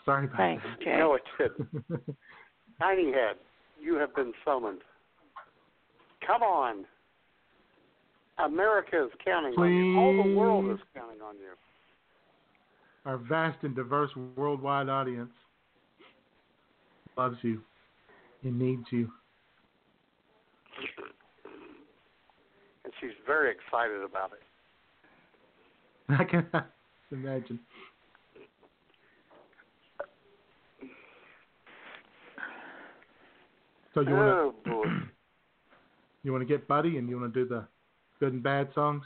Sorry about Thanks, that. Jay. No, it didn't. Tiny Head, you have been summoned. Come on. America is counting on you. All the world is counting on you. Our vast and diverse worldwide audience loves you and needs you. and she's very excited about it. I can imagine. So you want oh, to you want to get buddy and you want to do the good and bad songs?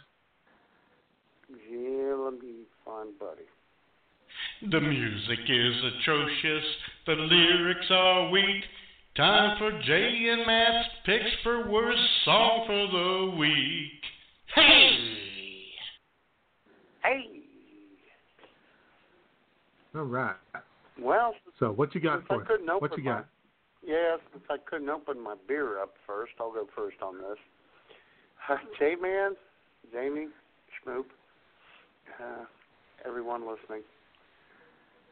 Yeah, let me find buddy. The music is atrocious. The lyrics are weak. Time for Jay and Matt's picks for worst song for the week. Hey! Hey. All right. Well, So what you got for I us? couldn't open What you my, got? Yeah, since I couldn't open my beer up first, I'll go first on this. Uh, J-Man, Jamie, Schmoop, uh, everyone listening.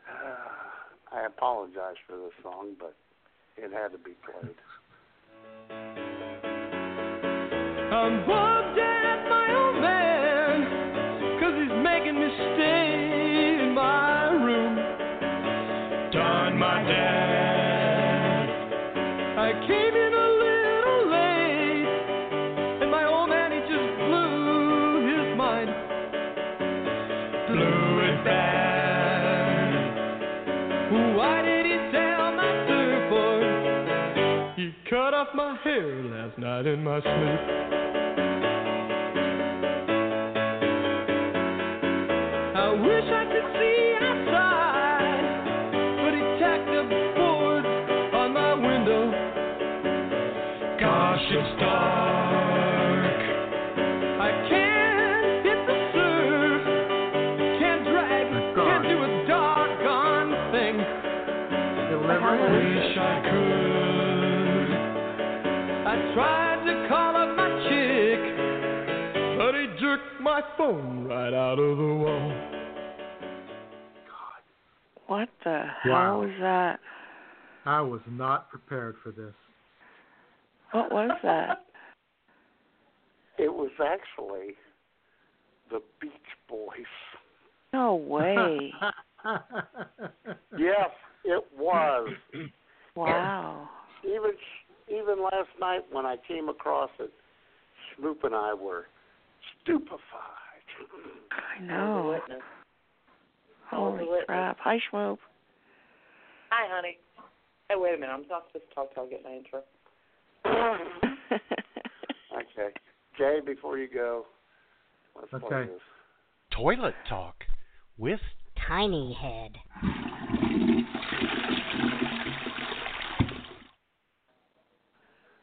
Uh, I apologize for this song, but it had to be played. Last night in my sleep. Jerked my phone right out of the wall. What the Wow. hell was that? I was not prepared for this. What was that? It was actually the Beach Boys. No way. Yes, it was. Wow. Even even last night when I came across it, Schmoop and I were stupefied. I know. Holy crap. Hi, Schmoop. Hi, honey. Hey, wait a minute. I'm not supposed to talk till I get my intro. Okay, Jay, before you go, let's play Okay. this. Toilet Talk with Tiny Head.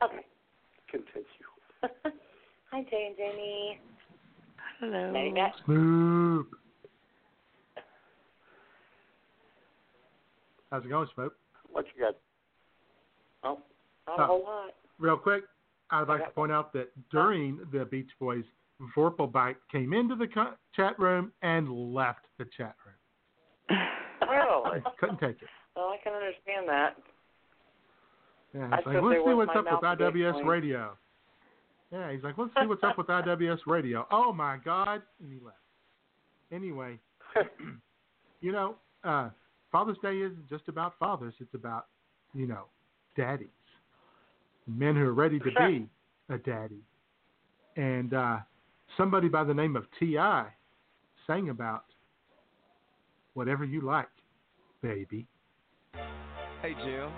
Okay. Continue. Hi, Jay and Jamie. Hello. Hey, Matt. Schmoop. How's it going, Smoke? What you got? Oh, not Uh, a whole lot. Real quick, I'd like to point out that during the Beach Boys, Vorpalbite came into the co- chat room and left the chat room. Really? Couldn't take it. Well, I can understand that. Yeah, I he's like, stood let's see what's up with IWS going. Radio. Yeah, he's like, let's see what's up with IWS Radio. Oh my God, and he left. Anyway, you know, uh, Father's Day isn't just about fathers; it's about, you know, daddies, men who are ready to be a daddy. And uh, somebody by the name of T.I. sang about whatever you like, baby. Hey Jill,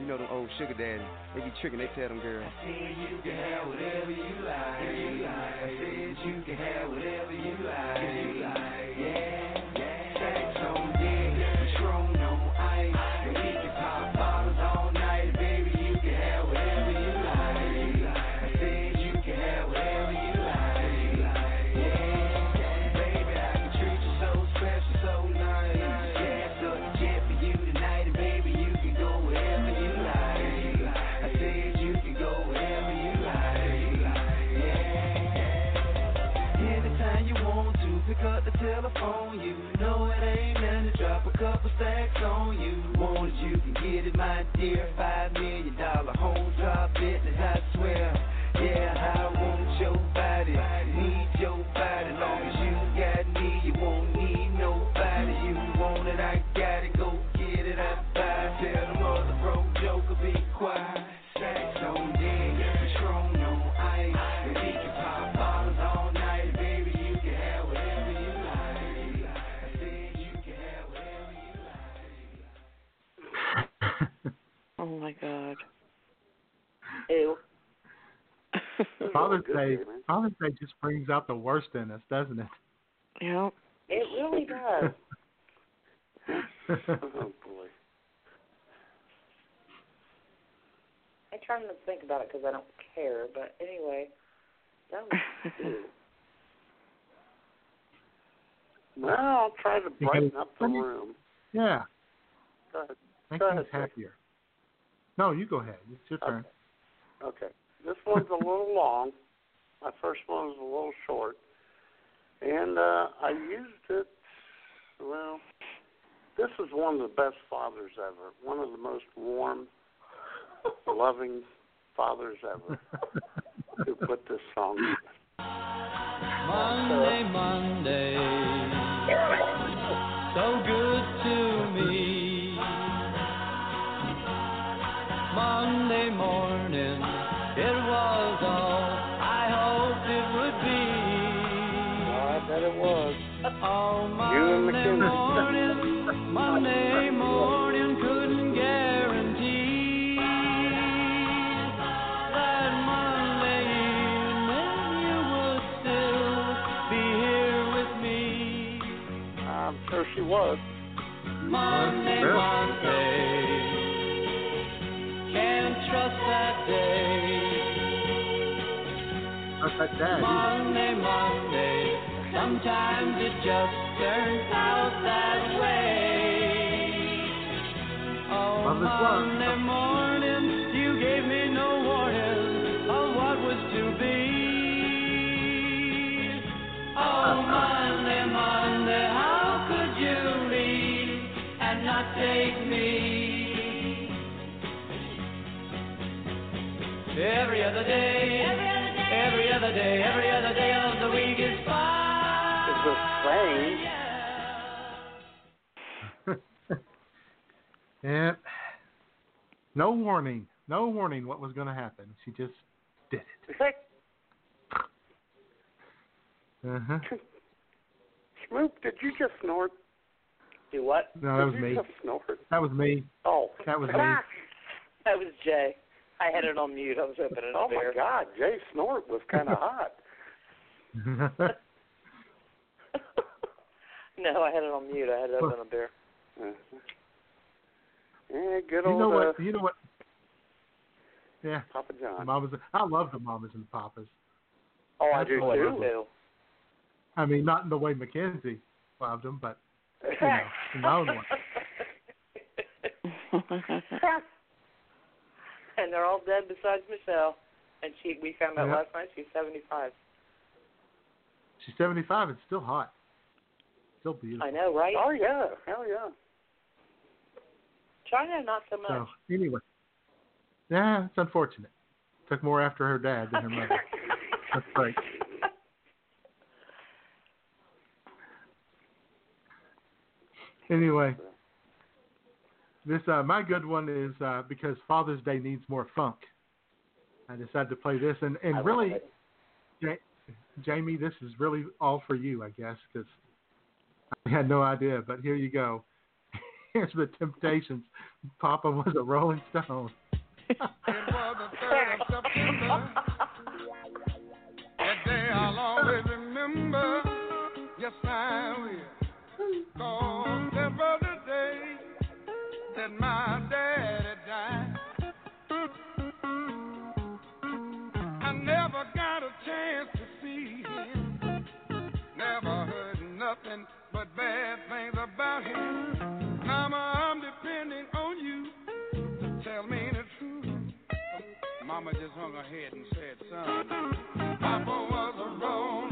you know them old sugar daddies. They be tricking, they tell them girls. I said You can have whatever you like. You like. You can have whatever you like. Yeah, stacks on you. Want it, you can get it, my dear. Five million dollar god. Ew. Father's Day, day. Father's Day just brings out the worst in us, doesn't it? Yep. It really does. oh boy. I try not to think about it because I don't care. But anyway, that was ew. Well, I'll try to brighten up the room. yeah, Go ahead. make Go ahead, happier. No, you go ahead. It's your turn. Okay. This one's a little long. My first one was a little short. And uh I used it well this is one of the best fathers ever. One of the most warm, loving fathers ever who put this song Monday, Monday, so good was. Monday, Sure. Monday, can't trust that day. That's that dad. Monday, Monday, sometimes it just turns out that way. Oh. Monday morning, day, every other day, every other day, every other day of the week is fine. It's the same. yeah. No warning. No warning what was going to happen. She just did it. Uh-huh. Schmoop, did you just snort? Do what? No, that was did you me. just snort? That was me. Oh. That was me. That was Jay. I had it on mute. I was opening Oh a beer. my God, Jay snort was kind of hot. No, I had it on mute. I had to open a beer. Uh-huh. Yeah, good old. you old know uh, what? You know what? Yeah. Papa The John. mamas. I love the mamas and the papas. Oh, I do Absolutely. too. I mean, not in the way Mackenzie loved them, but you know, in my own way. and they're all dead besides Michelle. And she, we found out Yeah. last night she's 75. She's 75 and still hot. Still beautiful. I know, right? Oh yeah, hell yeah. Chynna, not so much. So anyway, yeah, it's unfortunate. Took more after her dad than her mother. That's right. Anyway, this uh, my good one is uh, because Father's Day needs more funk. I decided to play this, and and I really. Ja- Jamie, this is really all for you, I guess, because I had no idea. But here you go. Here's the Temptations. Papa was a Rolling Stone. It was the third of September. That day I'll always remember. Yes, I will. Cause that was the day that my daddy died. I never got a chance to see him. Never heard nothing but bad things about him. Mama, I'm depending on you tell me the truth. Mama just hung her head and said, son, Papa was a rolling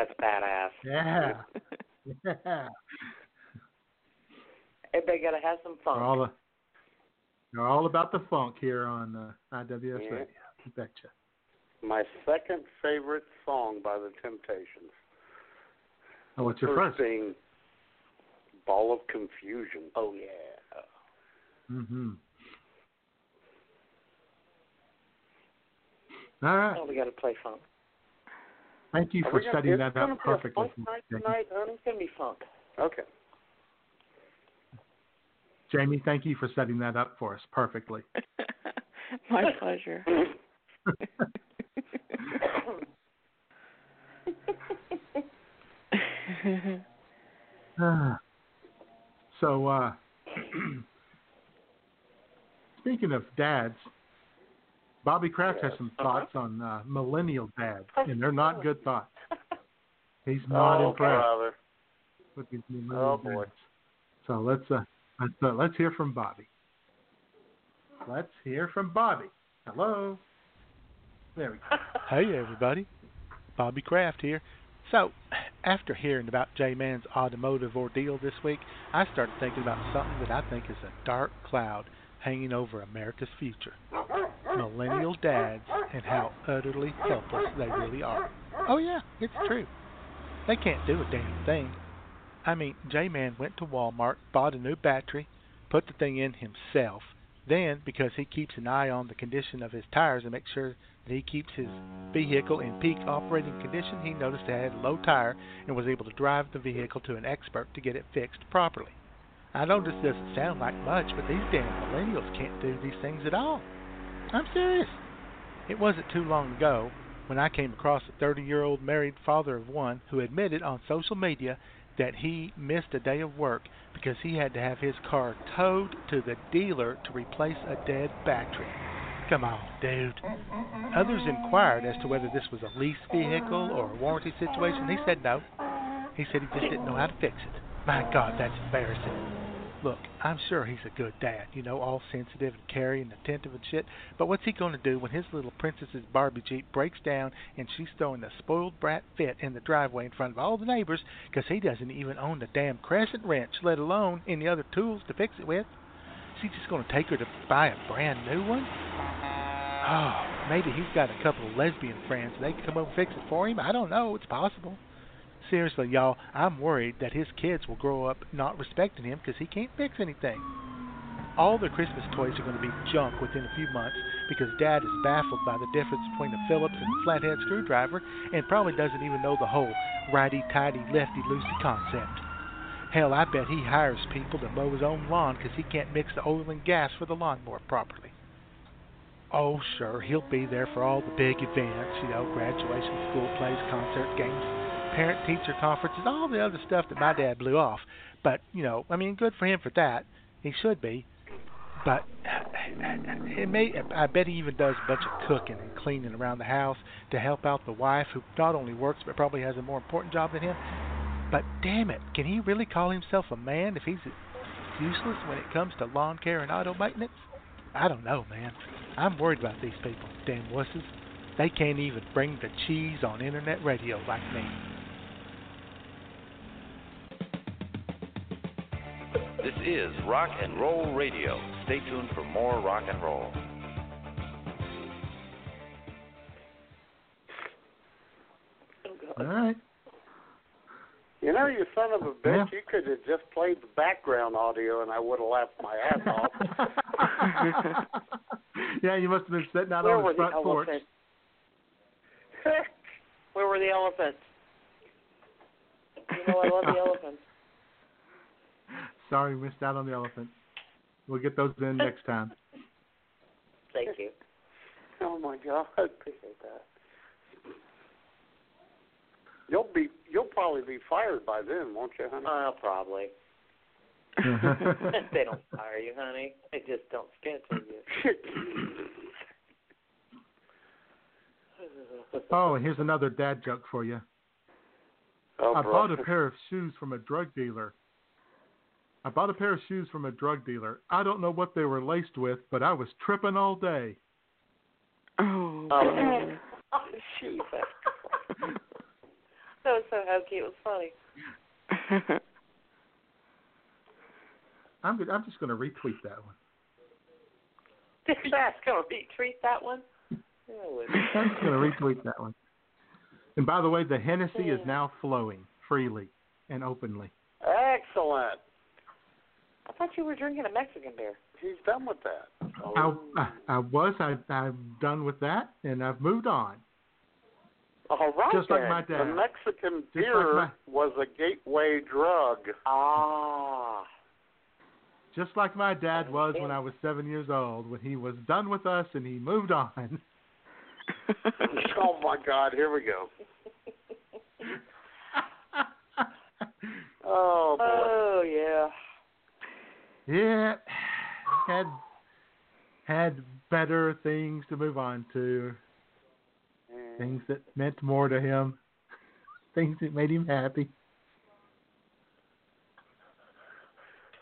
That's badass. Yeah. Yeah. Everybody got to have some fun. They're all, they're all about the funk here on uh, IWS Yeah. Radio. You betcha. My second favorite song by the Temptations. Oh, what's your first? being Ball of Confusion. Oh yeah. Mm-hmm. All right. Oh, we got to play funk. Thank you for we gonna- setting it's that gonna up be a perfectly. funk night Jamie. tonight, honey. It's gonna be funk. Okay. Jamie, thank you for setting that up for us perfectly. My pleasure. So, uh, speaking of dads, Bobby Kraft has some thoughts on uh, millennial dads, and they're not good thoughts. He's not oh, impressed brother. with these millennial Oh, boy. dads. So let's uh, let's uh, let's hear from Bobby. Let's hear from Bobby. Hello. There we go. Hey everybody, Bobby Kraft here. So, after hearing about J Man's automotive ordeal this week, I started thinking about something that I think is a dark cloud hanging over America's future. Millennial dads and how utterly helpless they really are. Oh yeah, it's true. They can't do a damn thing. I mean, J Man went to Walmart, bought a new battery, put the thing in himself. Then, because he keeps an eye on the condition of his tires and makes sure that he keeps his vehicle in peak operating condition, he noticed it had a low tire and was able to drive the vehicle to an expert to get it fixed properly. I know this doesn't sound like much, but these damn millennials can't do these things at all. I'm serious. It wasn't too long ago when I came across a 30 year old married father of one who admitted on social media that he missed a day of work because he had to have his car towed to the dealer to replace a dead battery. Come on, dude. Others inquired as to whether this was a lease vehicle or a warranty situation. He said no. He said he just didn't know how to fix it. My God, that's embarrassing. Look, I'm sure he's a good dad, you know, all sensitive and caring and attentive and shit. But what's he going to do when his little princess's Barbie Jeep breaks down and she's throwing a spoiled brat fit in the driveway in front of all the neighbors because he doesn't even own the damn crescent wrench, let alone any other tools to fix it with? Is he just going to take her to buy a brand new one? Oh, maybe he's got a couple of lesbian friends. They can come over and fix it for him. I don't know. It's possible. Seriously, y'all, I'm worried that his kids will grow up not respecting him because he can't fix anything. All their Christmas toys are going to be junk within a few months because Dad is baffled by the difference between a Phillips and a flathead screwdriver and probably doesn't even know the whole righty-tighty, lefty-loosey concept. Hell, I bet he hires people to mow his own lawn because he can't mix the oil and gas for the lawnmower properly. Oh, sure, he'll be there for all the big events, you know, graduation, school plays, concert, games, parent teacher conferences, all the other stuff that my dad blew off. But, you know, I mean, good for him for that. He should be. But it may I bet he even does a bunch of cooking and cleaning around the house to help out the wife who not only works but probably has a more important job than him. But damn it, can he really call himself a man if he's useless when it comes to lawn care and auto maintenance? I don't know, man. I'm worried about these people, damn wusses. They can't even bring the cheese on internet radio like me. This is Rock and Roll Radio. Stay tuned for more rock and roll. All right. You know, you son of a bitch, Yeah. you could have just played the background audio and I would have laughed my ass off. yeah, you must have been sitting out Where on were the the front porch. Where were the elephants? You know I love the elephants. Sorry, we missed out on the elephant. We'll get those in next time. Thank you. Oh my God, I appreciate that. You'll be you'll probably be fired by then, won't you, honey? Uh, probably. they don't fire you, honey. They just don't schedule you. Oh, and here's another dad joke for you. Oh, I bro. bought a pair of shoes from a drug dealer. I bought a pair of shoes from a drug dealer. I don't know what they were laced with, but I was tripping all day. Oh, Oh, oh Jesus. that was so hokey. It was funny. I'm good. I'm just going to retweet that one. That's gonna retreat that one. I'm just going to retweet that one. And by the way, the Hennessy is now flowing freely and openly. Excellent. I thought you were drinking a Mexican beer. He's done with that. I, I I was I I'm done with that and I've moved on. All right. Just like my dad. The Mexican Just beer like was a gateway drug. Ah. Just like my dad was when I was seven years old, when he was done with us and he moved on. oh my God! Here we go. oh boy. Oh yeah. Yeah, had had better things to move on to, things that meant more to him, things that made him happy.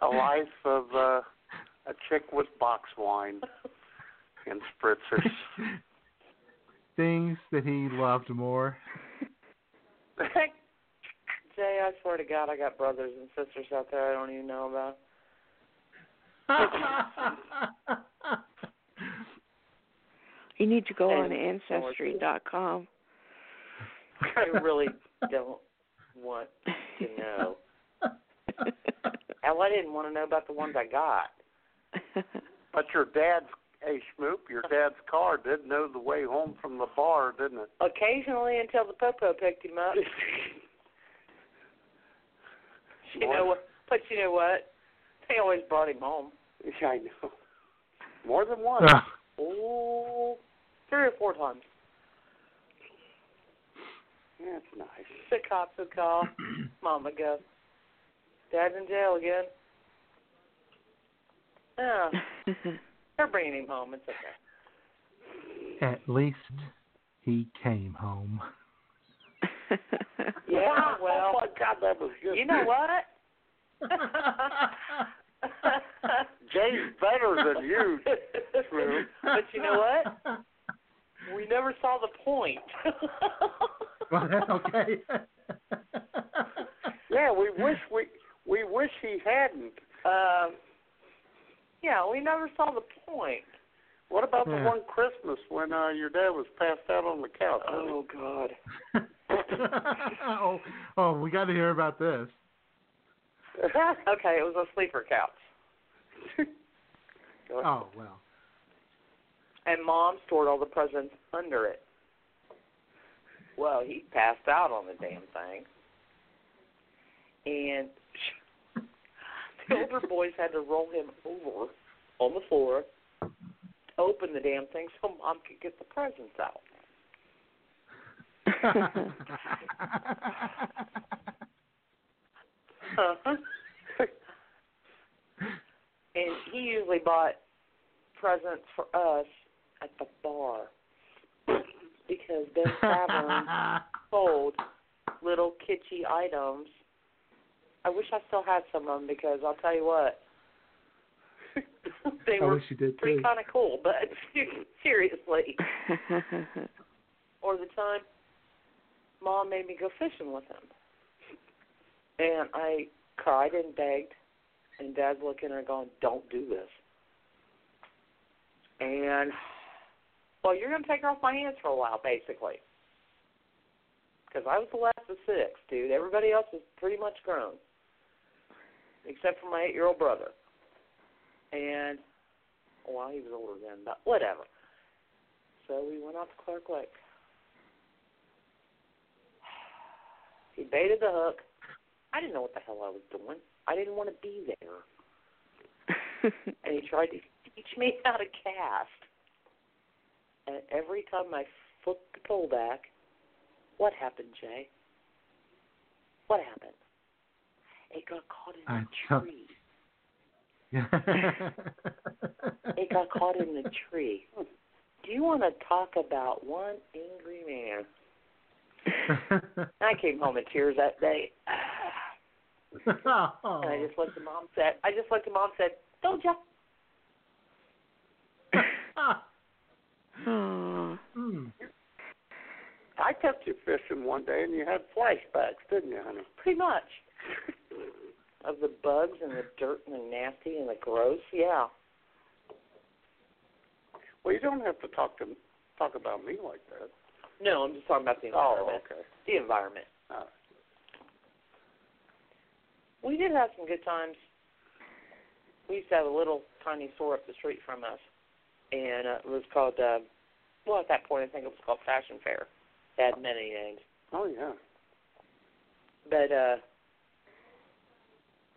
A life of uh, a chick with box wine and spritzers. things that he loved more. Jay, I swear to God, I got brothers and sisters out there I don't even know about. You need to go on And- Ancestry.com. I really don't want to know. Hell, I didn't want to know about the ones I got. But your dad's hey Schmoop, your dad's car did know the way home from the bar, didn't it? Occasionally, until the popo picked him up. you know what? But you know what? They always brought him home. Yeah, I know. More than once. Ugh. Oh, three or four times. That's nice. The cops would call. Mama go. Dad's in jail again. Yeah, they're bringing him home. It's okay. At least he came home. Yeah, oh, well. Oh my God, that was good. You know what? Jay's better than you, Schmoop. But you know what? We never saw the point. Well, that's okay. Yeah, we wish we we wish he hadn't. um, yeah, we never saw the point. What about the one Christmas when uh, your dad was passed out on the couch? Oh God. oh, oh, we got to hear about this. okay, it was a sleeper couch, Oh well. and Mom stored all the presents under it. Well, he passed out on the damn thing, and the older boys had to roll him over on the floor, to open the damn thing so Mom could get the presents out. Uh-huh. and he usually bought presents for us at the bar because Ben's Tavern sold little kitschy items. I wish I still had some of them because I'll tell you what, they I were wish you did pretty kind of cool. But seriously, or the time Mom made me go fishing with him, and I cried and begged, and Dad's looking at her going, "Don't do this." And well, you're going to take her off my hands for a while, basically, because I was the last of six, dude. Everybody else was pretty much grown, except for my eight-year-old brother. And well, he was older then, but whatever. So we went out to Clark Lake. He baited the hook. I didn't know what the hell I was doing. I didn't want to be there. and he tried to teach me how to cast. And every time I flipped the pole back, what happened, Jay? What happened? It got caught in the took- tree. It got caught in the tree. Do you want to talk about one angry man? I came home in tears that day. And I just looked at mom said, I just looked at mom said, Don't you? Oh. I took you fishing one day and you had flashbacks, didn't you, honey? Pretty much. of the bugs and the dirt and the nasty and the gross. Yeah. Well, you don't have to talk to talk about me like that. No, I'm just talking about the environment. Oh, environment. okay. The environment. All right. We did have some good times. We used to have a little tiny store up the street from us, and uh, it was called. Uh, well, at that point, I think it was called Fashion Fair. It had many names. Oh yeah. But uh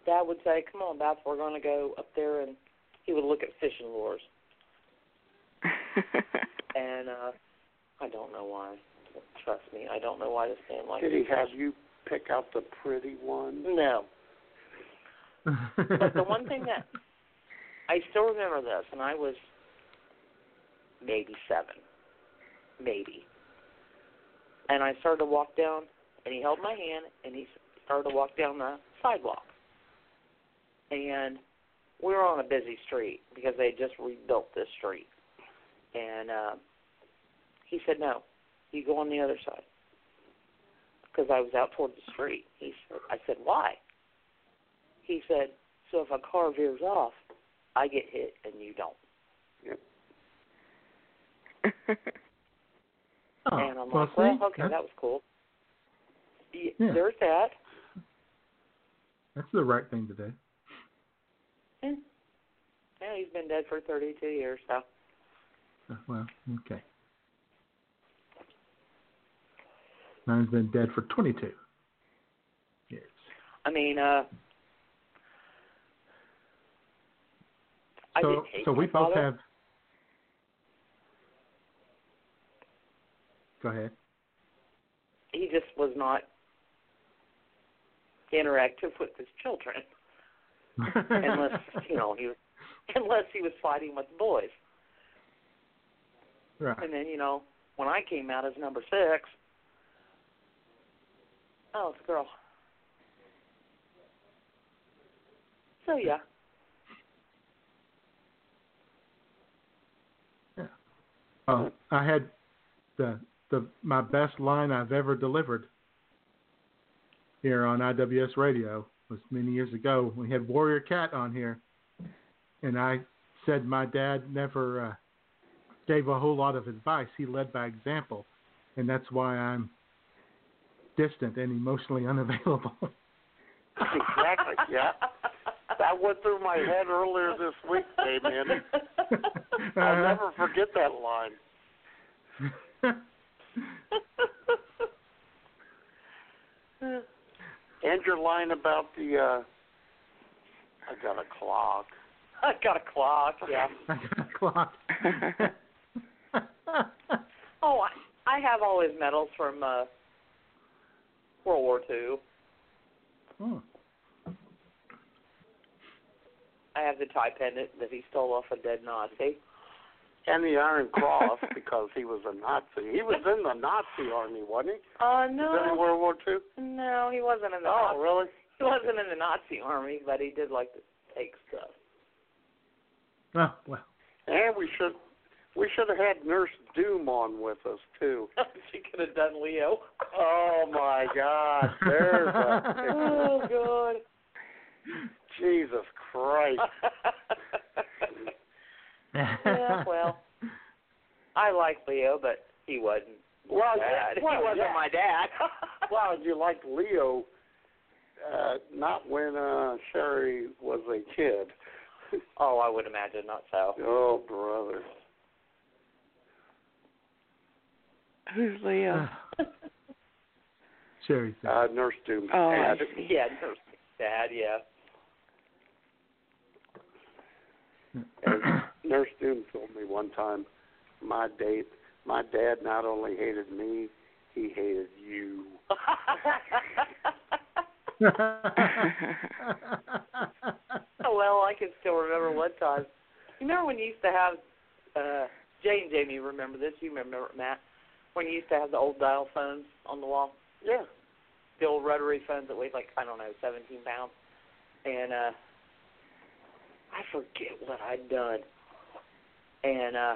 Dad would say, Come on, Beth, we're gonna go up there and he would look at fishing lures. and uh I don't know why. Trust me, I don't know why this man likes Did he have you pick out the pretty one? No. But the one thing that I still remember this and I was maybe seven. Maybe. And I started to walk down and he held my hand and he started to walk down the sidewalk. And we were on a busy street because they had just rebuilt this street. And uh, he said, "No, you go on the other side." Because I was out toward the street. He said, "I said why?" He said, "So if a car veers off, I get hit and you don't." Oh, and I'm well, like, "Well, see, okay, that was cool." Y- Yeah. There's that. that's the right thing to do. Yeah. Yeah, he's been dead for 32 years, so. Uh, Well, okay. Mine's been dead for 22 years. I mean, uh, I So, so we both father. have. Go ahead. He just was not interactive with his children, unless you know he was, unless he was fighting with the boys. right. And then you know when I came out as number six, oh, it's a girl. So yeah, Oh, I had the the my best line I've ever delivered here on IWS Radio was many years ago. We had Warrior Cat on here, and I said my dad never uh, gave a whole lot of advice. He led by example, and that's why I'm distant and emotionally unavailable. exactly. Yeah. That went through my head earlier this week, hey man. I'll Uh-huh. never forget that line. And your line about the uh I got a clock. I got a clock. Yeah. I got a clock. Oh, I, I have all his medals from uh, World War Two. Oh. I have the tie pendant that he stole off a dead Nazi. And the Iron Cross because he was a Nazi. He was in the Nazi army, wasn't he? Uh, no. that in World War Two? No, he wasn't in the. Oh, Nazi, really? He wasn't in the Nazi army, but he did like to take stuff. Oh well. And we should we should have had Nurse Doom on with us too. she could have done Leo. Oh my God! There's a oh God. Jesus Christ! yeah, well, I like Leo, but he wasn't. Well, dad. yeah, well, he wasn't yeah. my dad. well, you liked Leo, uh, not when uh, Sherry was a kid. oh, I would imagine not so. Oh, brother. Who's Leo? Sherry said. Uh, Nurse Doom's Oh, I dad. see. Yeah, Nurse dad. Yeah. And Nurse Doom told me one time, my date, my dad not only hated me, he hated you. well, I can still remember one time. You remember when you used to have uh Jay and Jamie remember this, you remember it, Matt, when you used to have the old dial phones on the wall? Yeah. The old rotary phones that weighed like, I don't know, seventeen pounds. And uh I forget what I'd done. And uh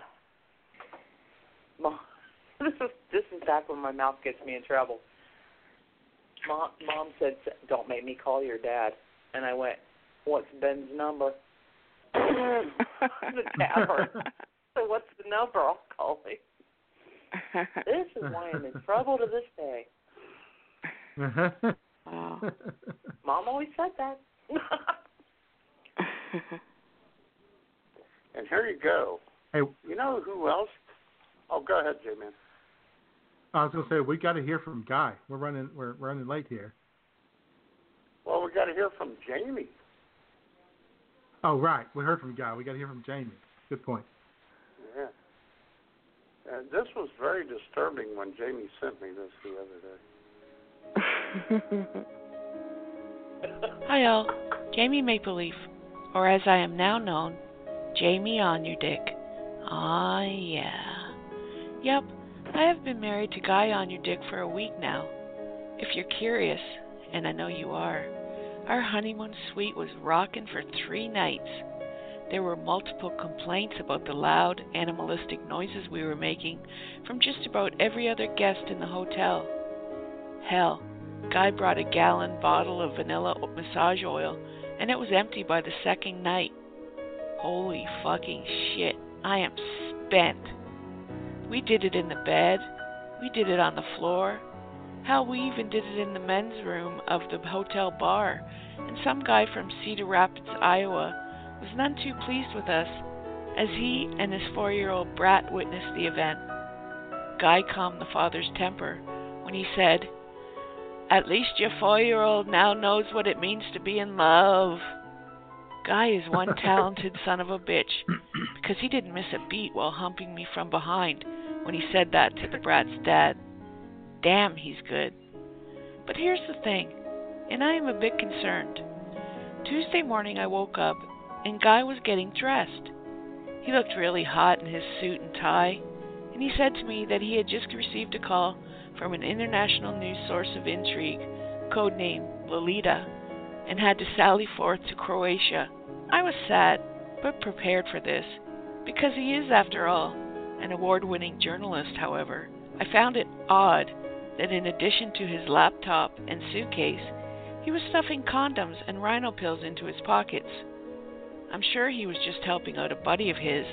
mom this is this is back when my mouth gets me in trouble. Mom mom said don't make me call your dad. And I went, "What's Ben's number?" the tavern. so what's the number? I'll call him. This is why I'm in trouble to this day. Wow. Mom always said that. And here you go. Hey, You know who else? Oh, go ahead, J-Man. I was gonna say we got to hear from Guy. We're running we're running late here. Well, we got to hear from Jamie. Oh right, we heard from Guy. We got to hear from Jamie. Good point. Yeah. And this was very disturbing when Jamie sent me this the other day. Hi all, Jamie MapleLeaf, or as I am now known, Jamie Ahnyurdyck. Ah yeah. Yep, I have been married to Guy Ahnyurdyck for a week now. If you're curious, and I know you are, our honeymoon suite was rocking for three nights. There were multiple complaints about the loud, animalistic noises we were making from just about every other guest in the hotel. Hell, Guy brought a gallon bottle of vanilla massage oil, and it was empty by the second night. Holy fucking shit, I am spent. We did it in the bed, we did it on the floor. Hell, we even did it in the men's room of the hotel bar, and some guy from Cedar Rapids, Iowa, was none too pleased with us, as he and his four year old brat witnessed the event. Guy calmed the father's temper when he said, At least your four year old now knows what it means to be in love. Guy is one talented son of a bitch, because he didn't miss a beat while humping me from behind when he said that to the brat's dad. Damn, he's good. But here's the thing, and I am a bit concerned. Tuesday morning I woke up and Guy was getting dressed. He looked really hot in his suit and tie, and he said to me that he had just received a call from an international news source of intrigue, codenamed Lolita, and had to sally forth to Croatia. I was sad, but prepared for this, because he is, after all, an award winning journalist, however. I found it odd that in addition to his laptop and suitcase, he was stuffing condoms and rhino pills into his pockets. I'm sure he was just helping out a buddy of his,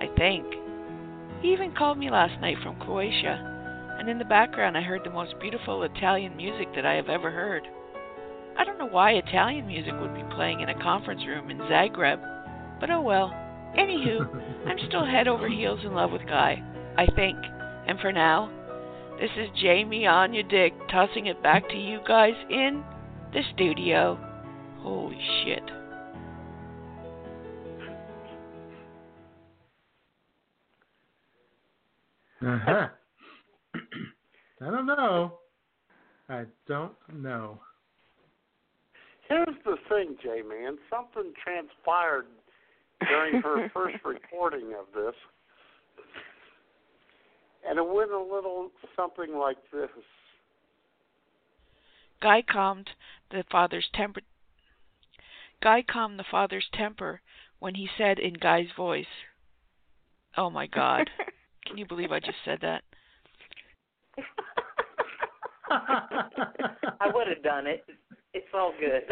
I think. He even called me last night from Croatia, and in the background I heard the most beautiful Italian music that I have ever heard. I don't know why Italian music would be playing in a conference room in Zagreb, but oh well. Anywho, I'm still head over heels in love with Guy, I think. And for now, this is Jamie Ahnyurdyck, tossing it back to you guys in the studio. Holy shit. Uh-huh. I don't know. I don't know. Here's the thing, J Man. Something transpired during her first recording of this, and it went a little something like this. Guy calmed the father's temper. Guy calmed the father's temper when he said in Guy's voice, "Oh my God, can you believe I just said that?" I would have done it. It's all good.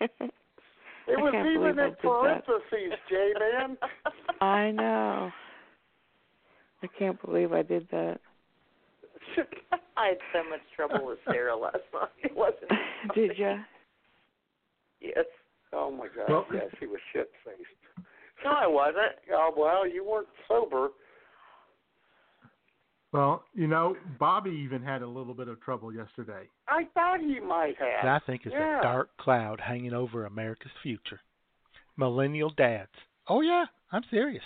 It was even in parentheses, J Man. I know. I can't believe I did that. I had so much trouble with Sarah last night. It wasn't. Did ya? Yes. Oh my God! Well- yeah, she was shit faced. No, I wasn't. Oh well, you weren't sober. Well, you know, Bobby even had a little bit of trouble yesterday. I thought he might have. that I think is yeah. a dark cloud hanging over America's future. Millennial dads. Oh yeah, I'm serious.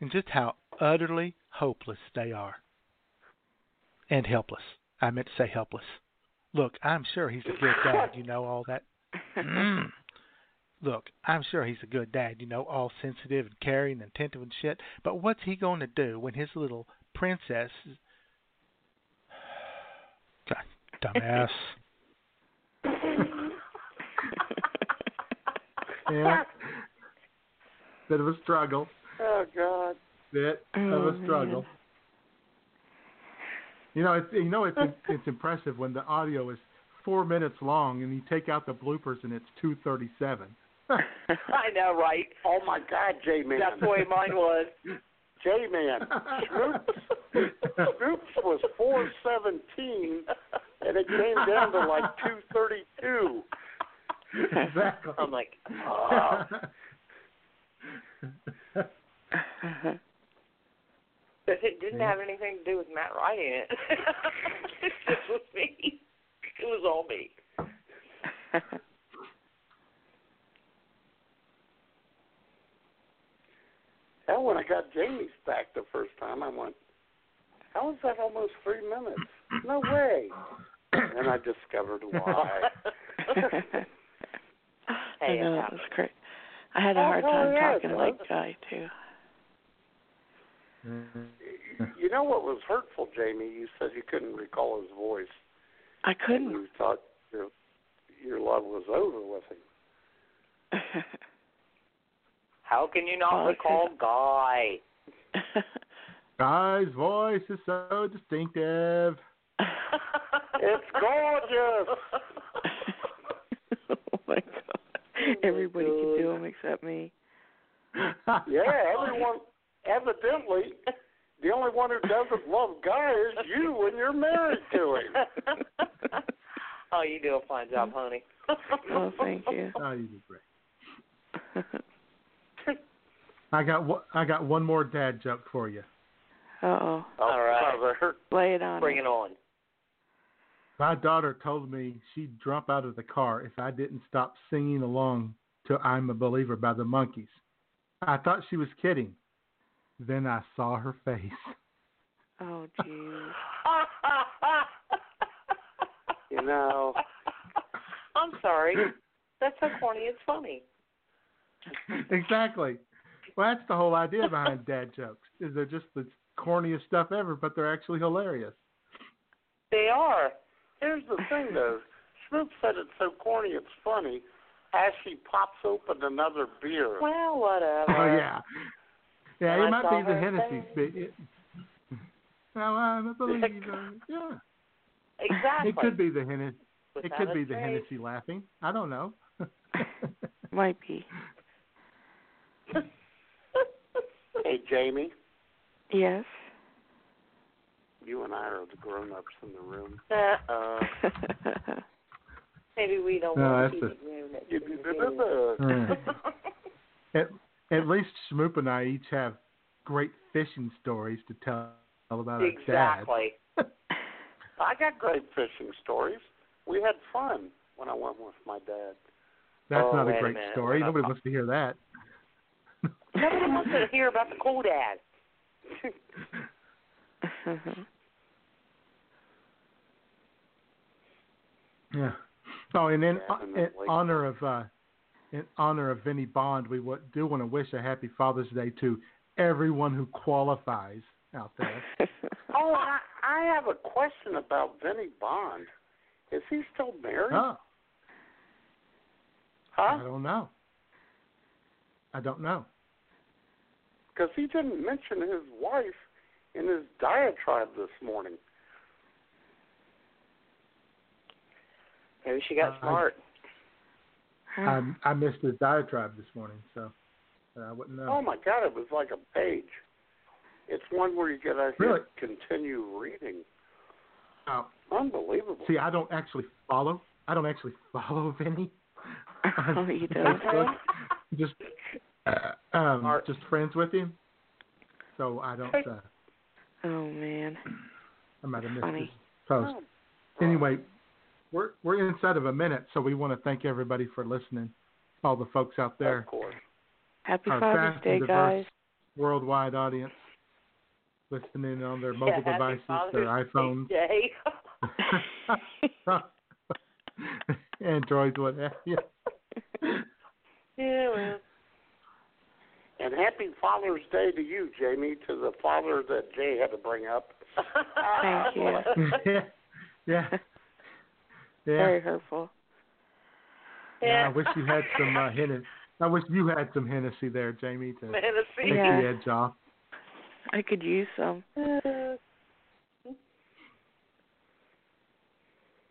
And just how utterly hopeless they are. And helpless. I meant to say helpless. Look, I'm sure he's a good dad, you know all that. Mm. Look, I'm sure he's a good dad, you know, all sensitive and caring and attentive and shit. But what's he going to do when his little princess? Dumbass. Yeah. Bit of a struggle. Oh God. Bit of Oh, a struggle. You know, it's you know it's it's impressive when the audio is four minutes long, and you take out the bloopers, and it's two thirty-seven. I know, right? Oh my God, J Man. That's the way mine was. J Man. Scoops, Scoops was four seventeen, and it came down to like two thirty two. exactly. I'm like, ah. oh. But it didn't have anything to do with Matt writing it. it just was me. It was all me. Hell, when I got Jamie's back the first time, I went, "How is that almost three minutes? No way!" And I discovered why. I Hey, it know, it happens. was great. I had a Oh, hard hell time yeah, talking like does. Guy too. you know what was hurtful, Jamie? You said you couldn't recall his voice. I couldn't. you thought your your love was over with him. How can you not Well, it's recall Guy? Guy's voice is so distinctive. It's gorgeous. oh my god! Everybody can do them except me. Yeah, everyone. Evidently, the only one who doesn't love Guy is you when you're married to him. oh, you do a fine job, honey. Oh, thank you. Oh, you did great. I got one, I got one more dad joke for you. Oh. All right. brother. Lay it on. Bring it on. My daughter told me she'd jump out of the car if I didn't stop singing along to I'm a Believer by the Monkees. I thought she was kidding. Then I saw her face. Oh jeez. You know, I'm sorry. That's so corny. It's funny. exactly. Well, that's the whole idea behind dad jokes. Is they're just the corniest stuff ever, but they're actually hilarious. They are. here's the thing though. Schmoop said it's so corny it's funny. As she pops open another beer. Well, whatever. Oh yeah, yeah. And It I might be the Hennessy. face. but it- Now I'm a believer. Yeah, Exactly. it could be the Hennessy. It could be the trace. Hennessy laughing. I don't know. Might be. Hey Jamie, Yes. you and I are the grown ups in the room. Uh, maybe we don't No, want to that's keep it moving. at, at least Schmoop and I each have great fishing stories to tell about our dad. Exactly. I got great fishing stories. We had fun when I went with my dad. That's Oh, not a a great minute. story. Nobody wants to hear that. Nobody wants to hear about the cool dad. Yeah. Oh, and in, in honor of uh, in honor of Vinnie Bond, we do want to wish a happy Father's Day to everyone who qualifies out there. Oh, I, I have a question about Vinnie Bond. Is he still married? oh, Huh? I don't know. I don't know. Because he didn't mention his wife in his diatribe this morning. Maybe she got Uh, smart. I, I missed his diatribe this morning, so I wouldn't know. Oh my God, it was like a page. It's one where you get to Really? continue reading. Oh. Unbelievable. See, I don't actually follow. I don't actually follow Vinny. Oh, you don't? Just uh, um, just friends with him. So I don't. Uh, Oh man. I might have missed Funny. his post. Anyway, we're we're inside of a minute, so we want to thank everybody for listening. All the folks out there, Of course. Happy our Father's Day, guys. worldwide audience, listening on their mobile yeah, devices, happy their iPhones, Day. Androids, what have you. yeah, well. And happy Father's Day to you, Jamie, to the father that Jay had to bring up. Thank you. yeah, yeah, yeah. Very hurtful. Yeah, I wish you had some uh, Hennessy. I wish you had some Hennessy there, Jamie, to Hennessy. take Yeah. the edge off. I could use some.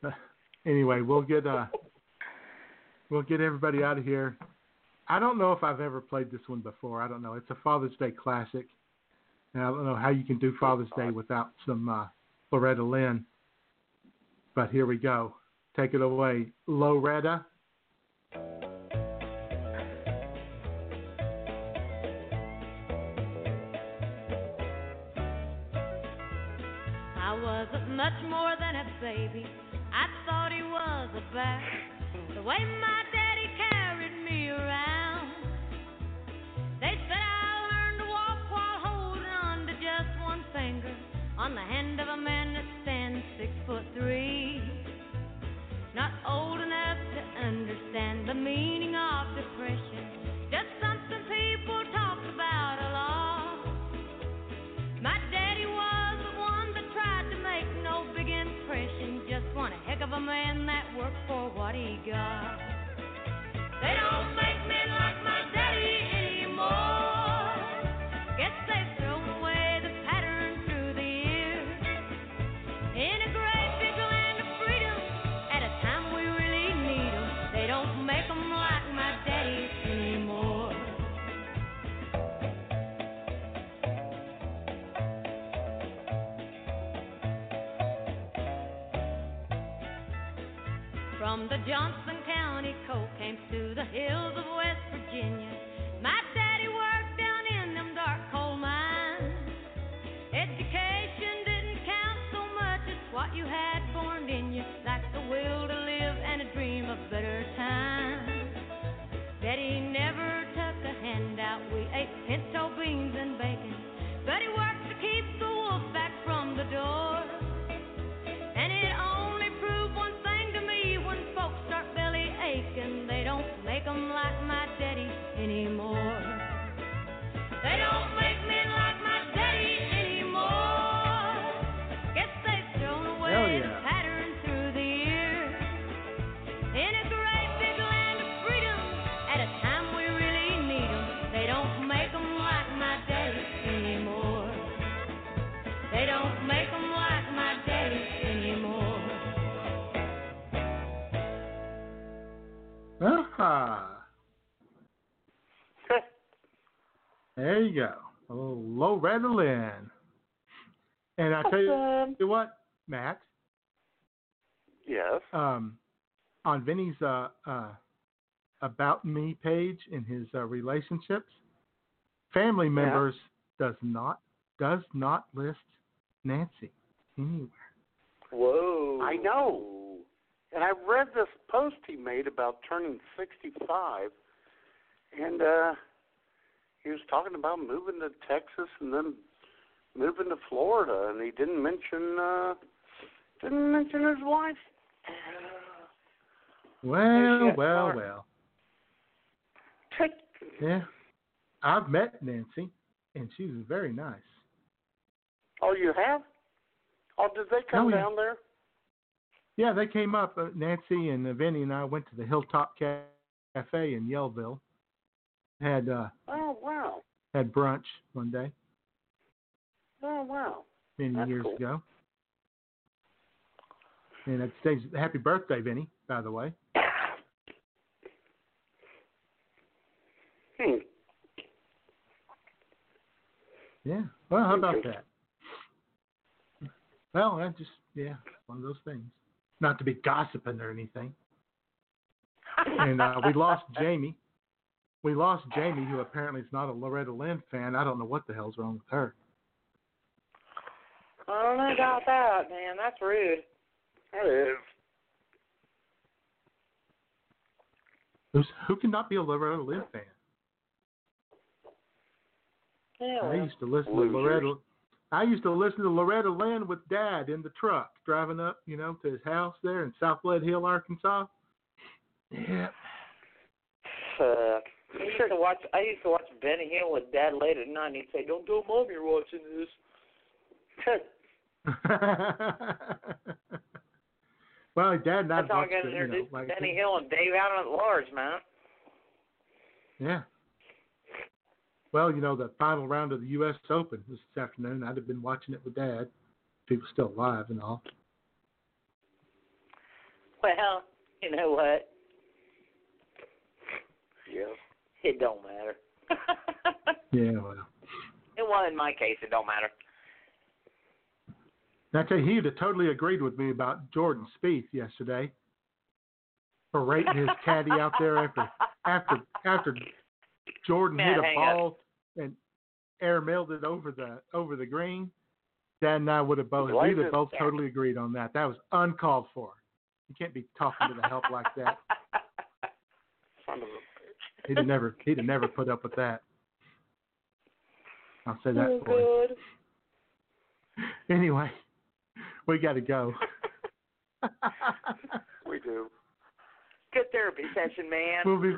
anyway, we'll get uh, we'll get everybody out of here. I don't know if I've ever played this one before. I don't know. It's a Father's Day classic, and I don't know how you can do Father's Day without some uh, Loretta Lynn. But here we go. Take it away, Loretta. I wasn't much more than a baby. I thought he was a bear. The way my daddy carried me around. On the hand of a man that stands six foot three. Not old enough to understand the meaning of depression. Just something people talk about a lot. My daddy was the one that tried to make no big impression. Just one heck of a man that worked for what he got. From the Johnson County coal camps to the hills of West Virginia, my daddy worked down in them dark coal mines. Education didn't count so much as what you had born in you, like the will to live and a dream of better times. Daddy never took a handout. We ate pinto beans and bacon, but he worked to keep the They don't make there you go. A little Loretta Lynn. And I tell you, you what, Matt, Yes. um, on Vinny's uh, uh, about me page in his uh, relationships, family members does not does not list Nancy anywhere. Whoa. I know. And I read this post he made about turning 65, and uh, he was talking about moving to Texas and then moving to Florida, and he didn't mention uh, didn't mention his wife. Well, well, well. Yeah, I've met Nancy, and she was very nice. Oh, you have? Oh, did they come Oh, yeah. down there? Yeah, they came up. Uh, Nancy and uh, Vinny and I went to the Hilltop Ca- Cafe in Yellville. Had uh, Oh, wow. had brunch one day Oh, wow. many That's years cool. ago. And it stays, happy birthday, Vinny, by the way. Hmm. Yeah. Well, how about that? Well, I just yeah, one of those things. Not to be gossiping or anything. And uh, we lost Jamie. We lost Jamie, who apparently is not a Loretta Lynn fan. I don't know what the hell's wrong with her. I don't know about that, man. That's rude. That is. Who's, who cannot be a Loretta Lynn fan? Yeah, I used to listen Losers. to Loretta. I used to listen to Loretta Lynn with Dad in the truck, driving up, you know, to his house there in South Lead Hill, Arkansas. Yeah. fuck. I used to watch. I used to watch Benny Hill with Dad late at night. and He'd say, "Don't tell Mom you're watching this." well, Dad and I That's how I got it, you know, like Benny Hill and Dave Allen at Large, man. Yeah. Well, you know, the final round of the U.S. Open this afternoon. I'd have been watching it with Dad. People still alive and all. Well, you know what? Yeah. It don't matter. Yeah, well. it well, in my case, it don't matter. I tell you, he'd have totally agreed with me about Jordan Spieth yesterday. Berating his caddy out there after after after Jordan Man, hit a hang up. ball and airmailed it over the over the green. Dad and I would have both we'd have it. both totally agreed on that. That was uncalled for. You can't be talking to the help like that. Son of a He'd have never he'd have never put up with that. I'll say that oh, for you. good. Anyway, we got to go. We do. Good therapy session, man. we'll be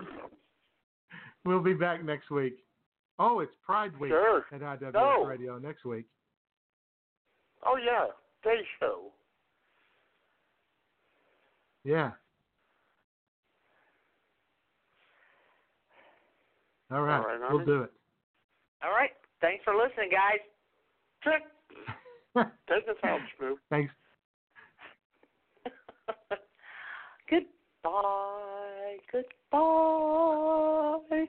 we'll be back next week. Oh, it's Pride Week Sure. at IWS No. Radio next week. Oh yeah, day show. Yeah. All right. All right we'll do it. All right. Thanks for listening, guys. Took took us out, Spook. Thanks. Goodbye. Goodbye.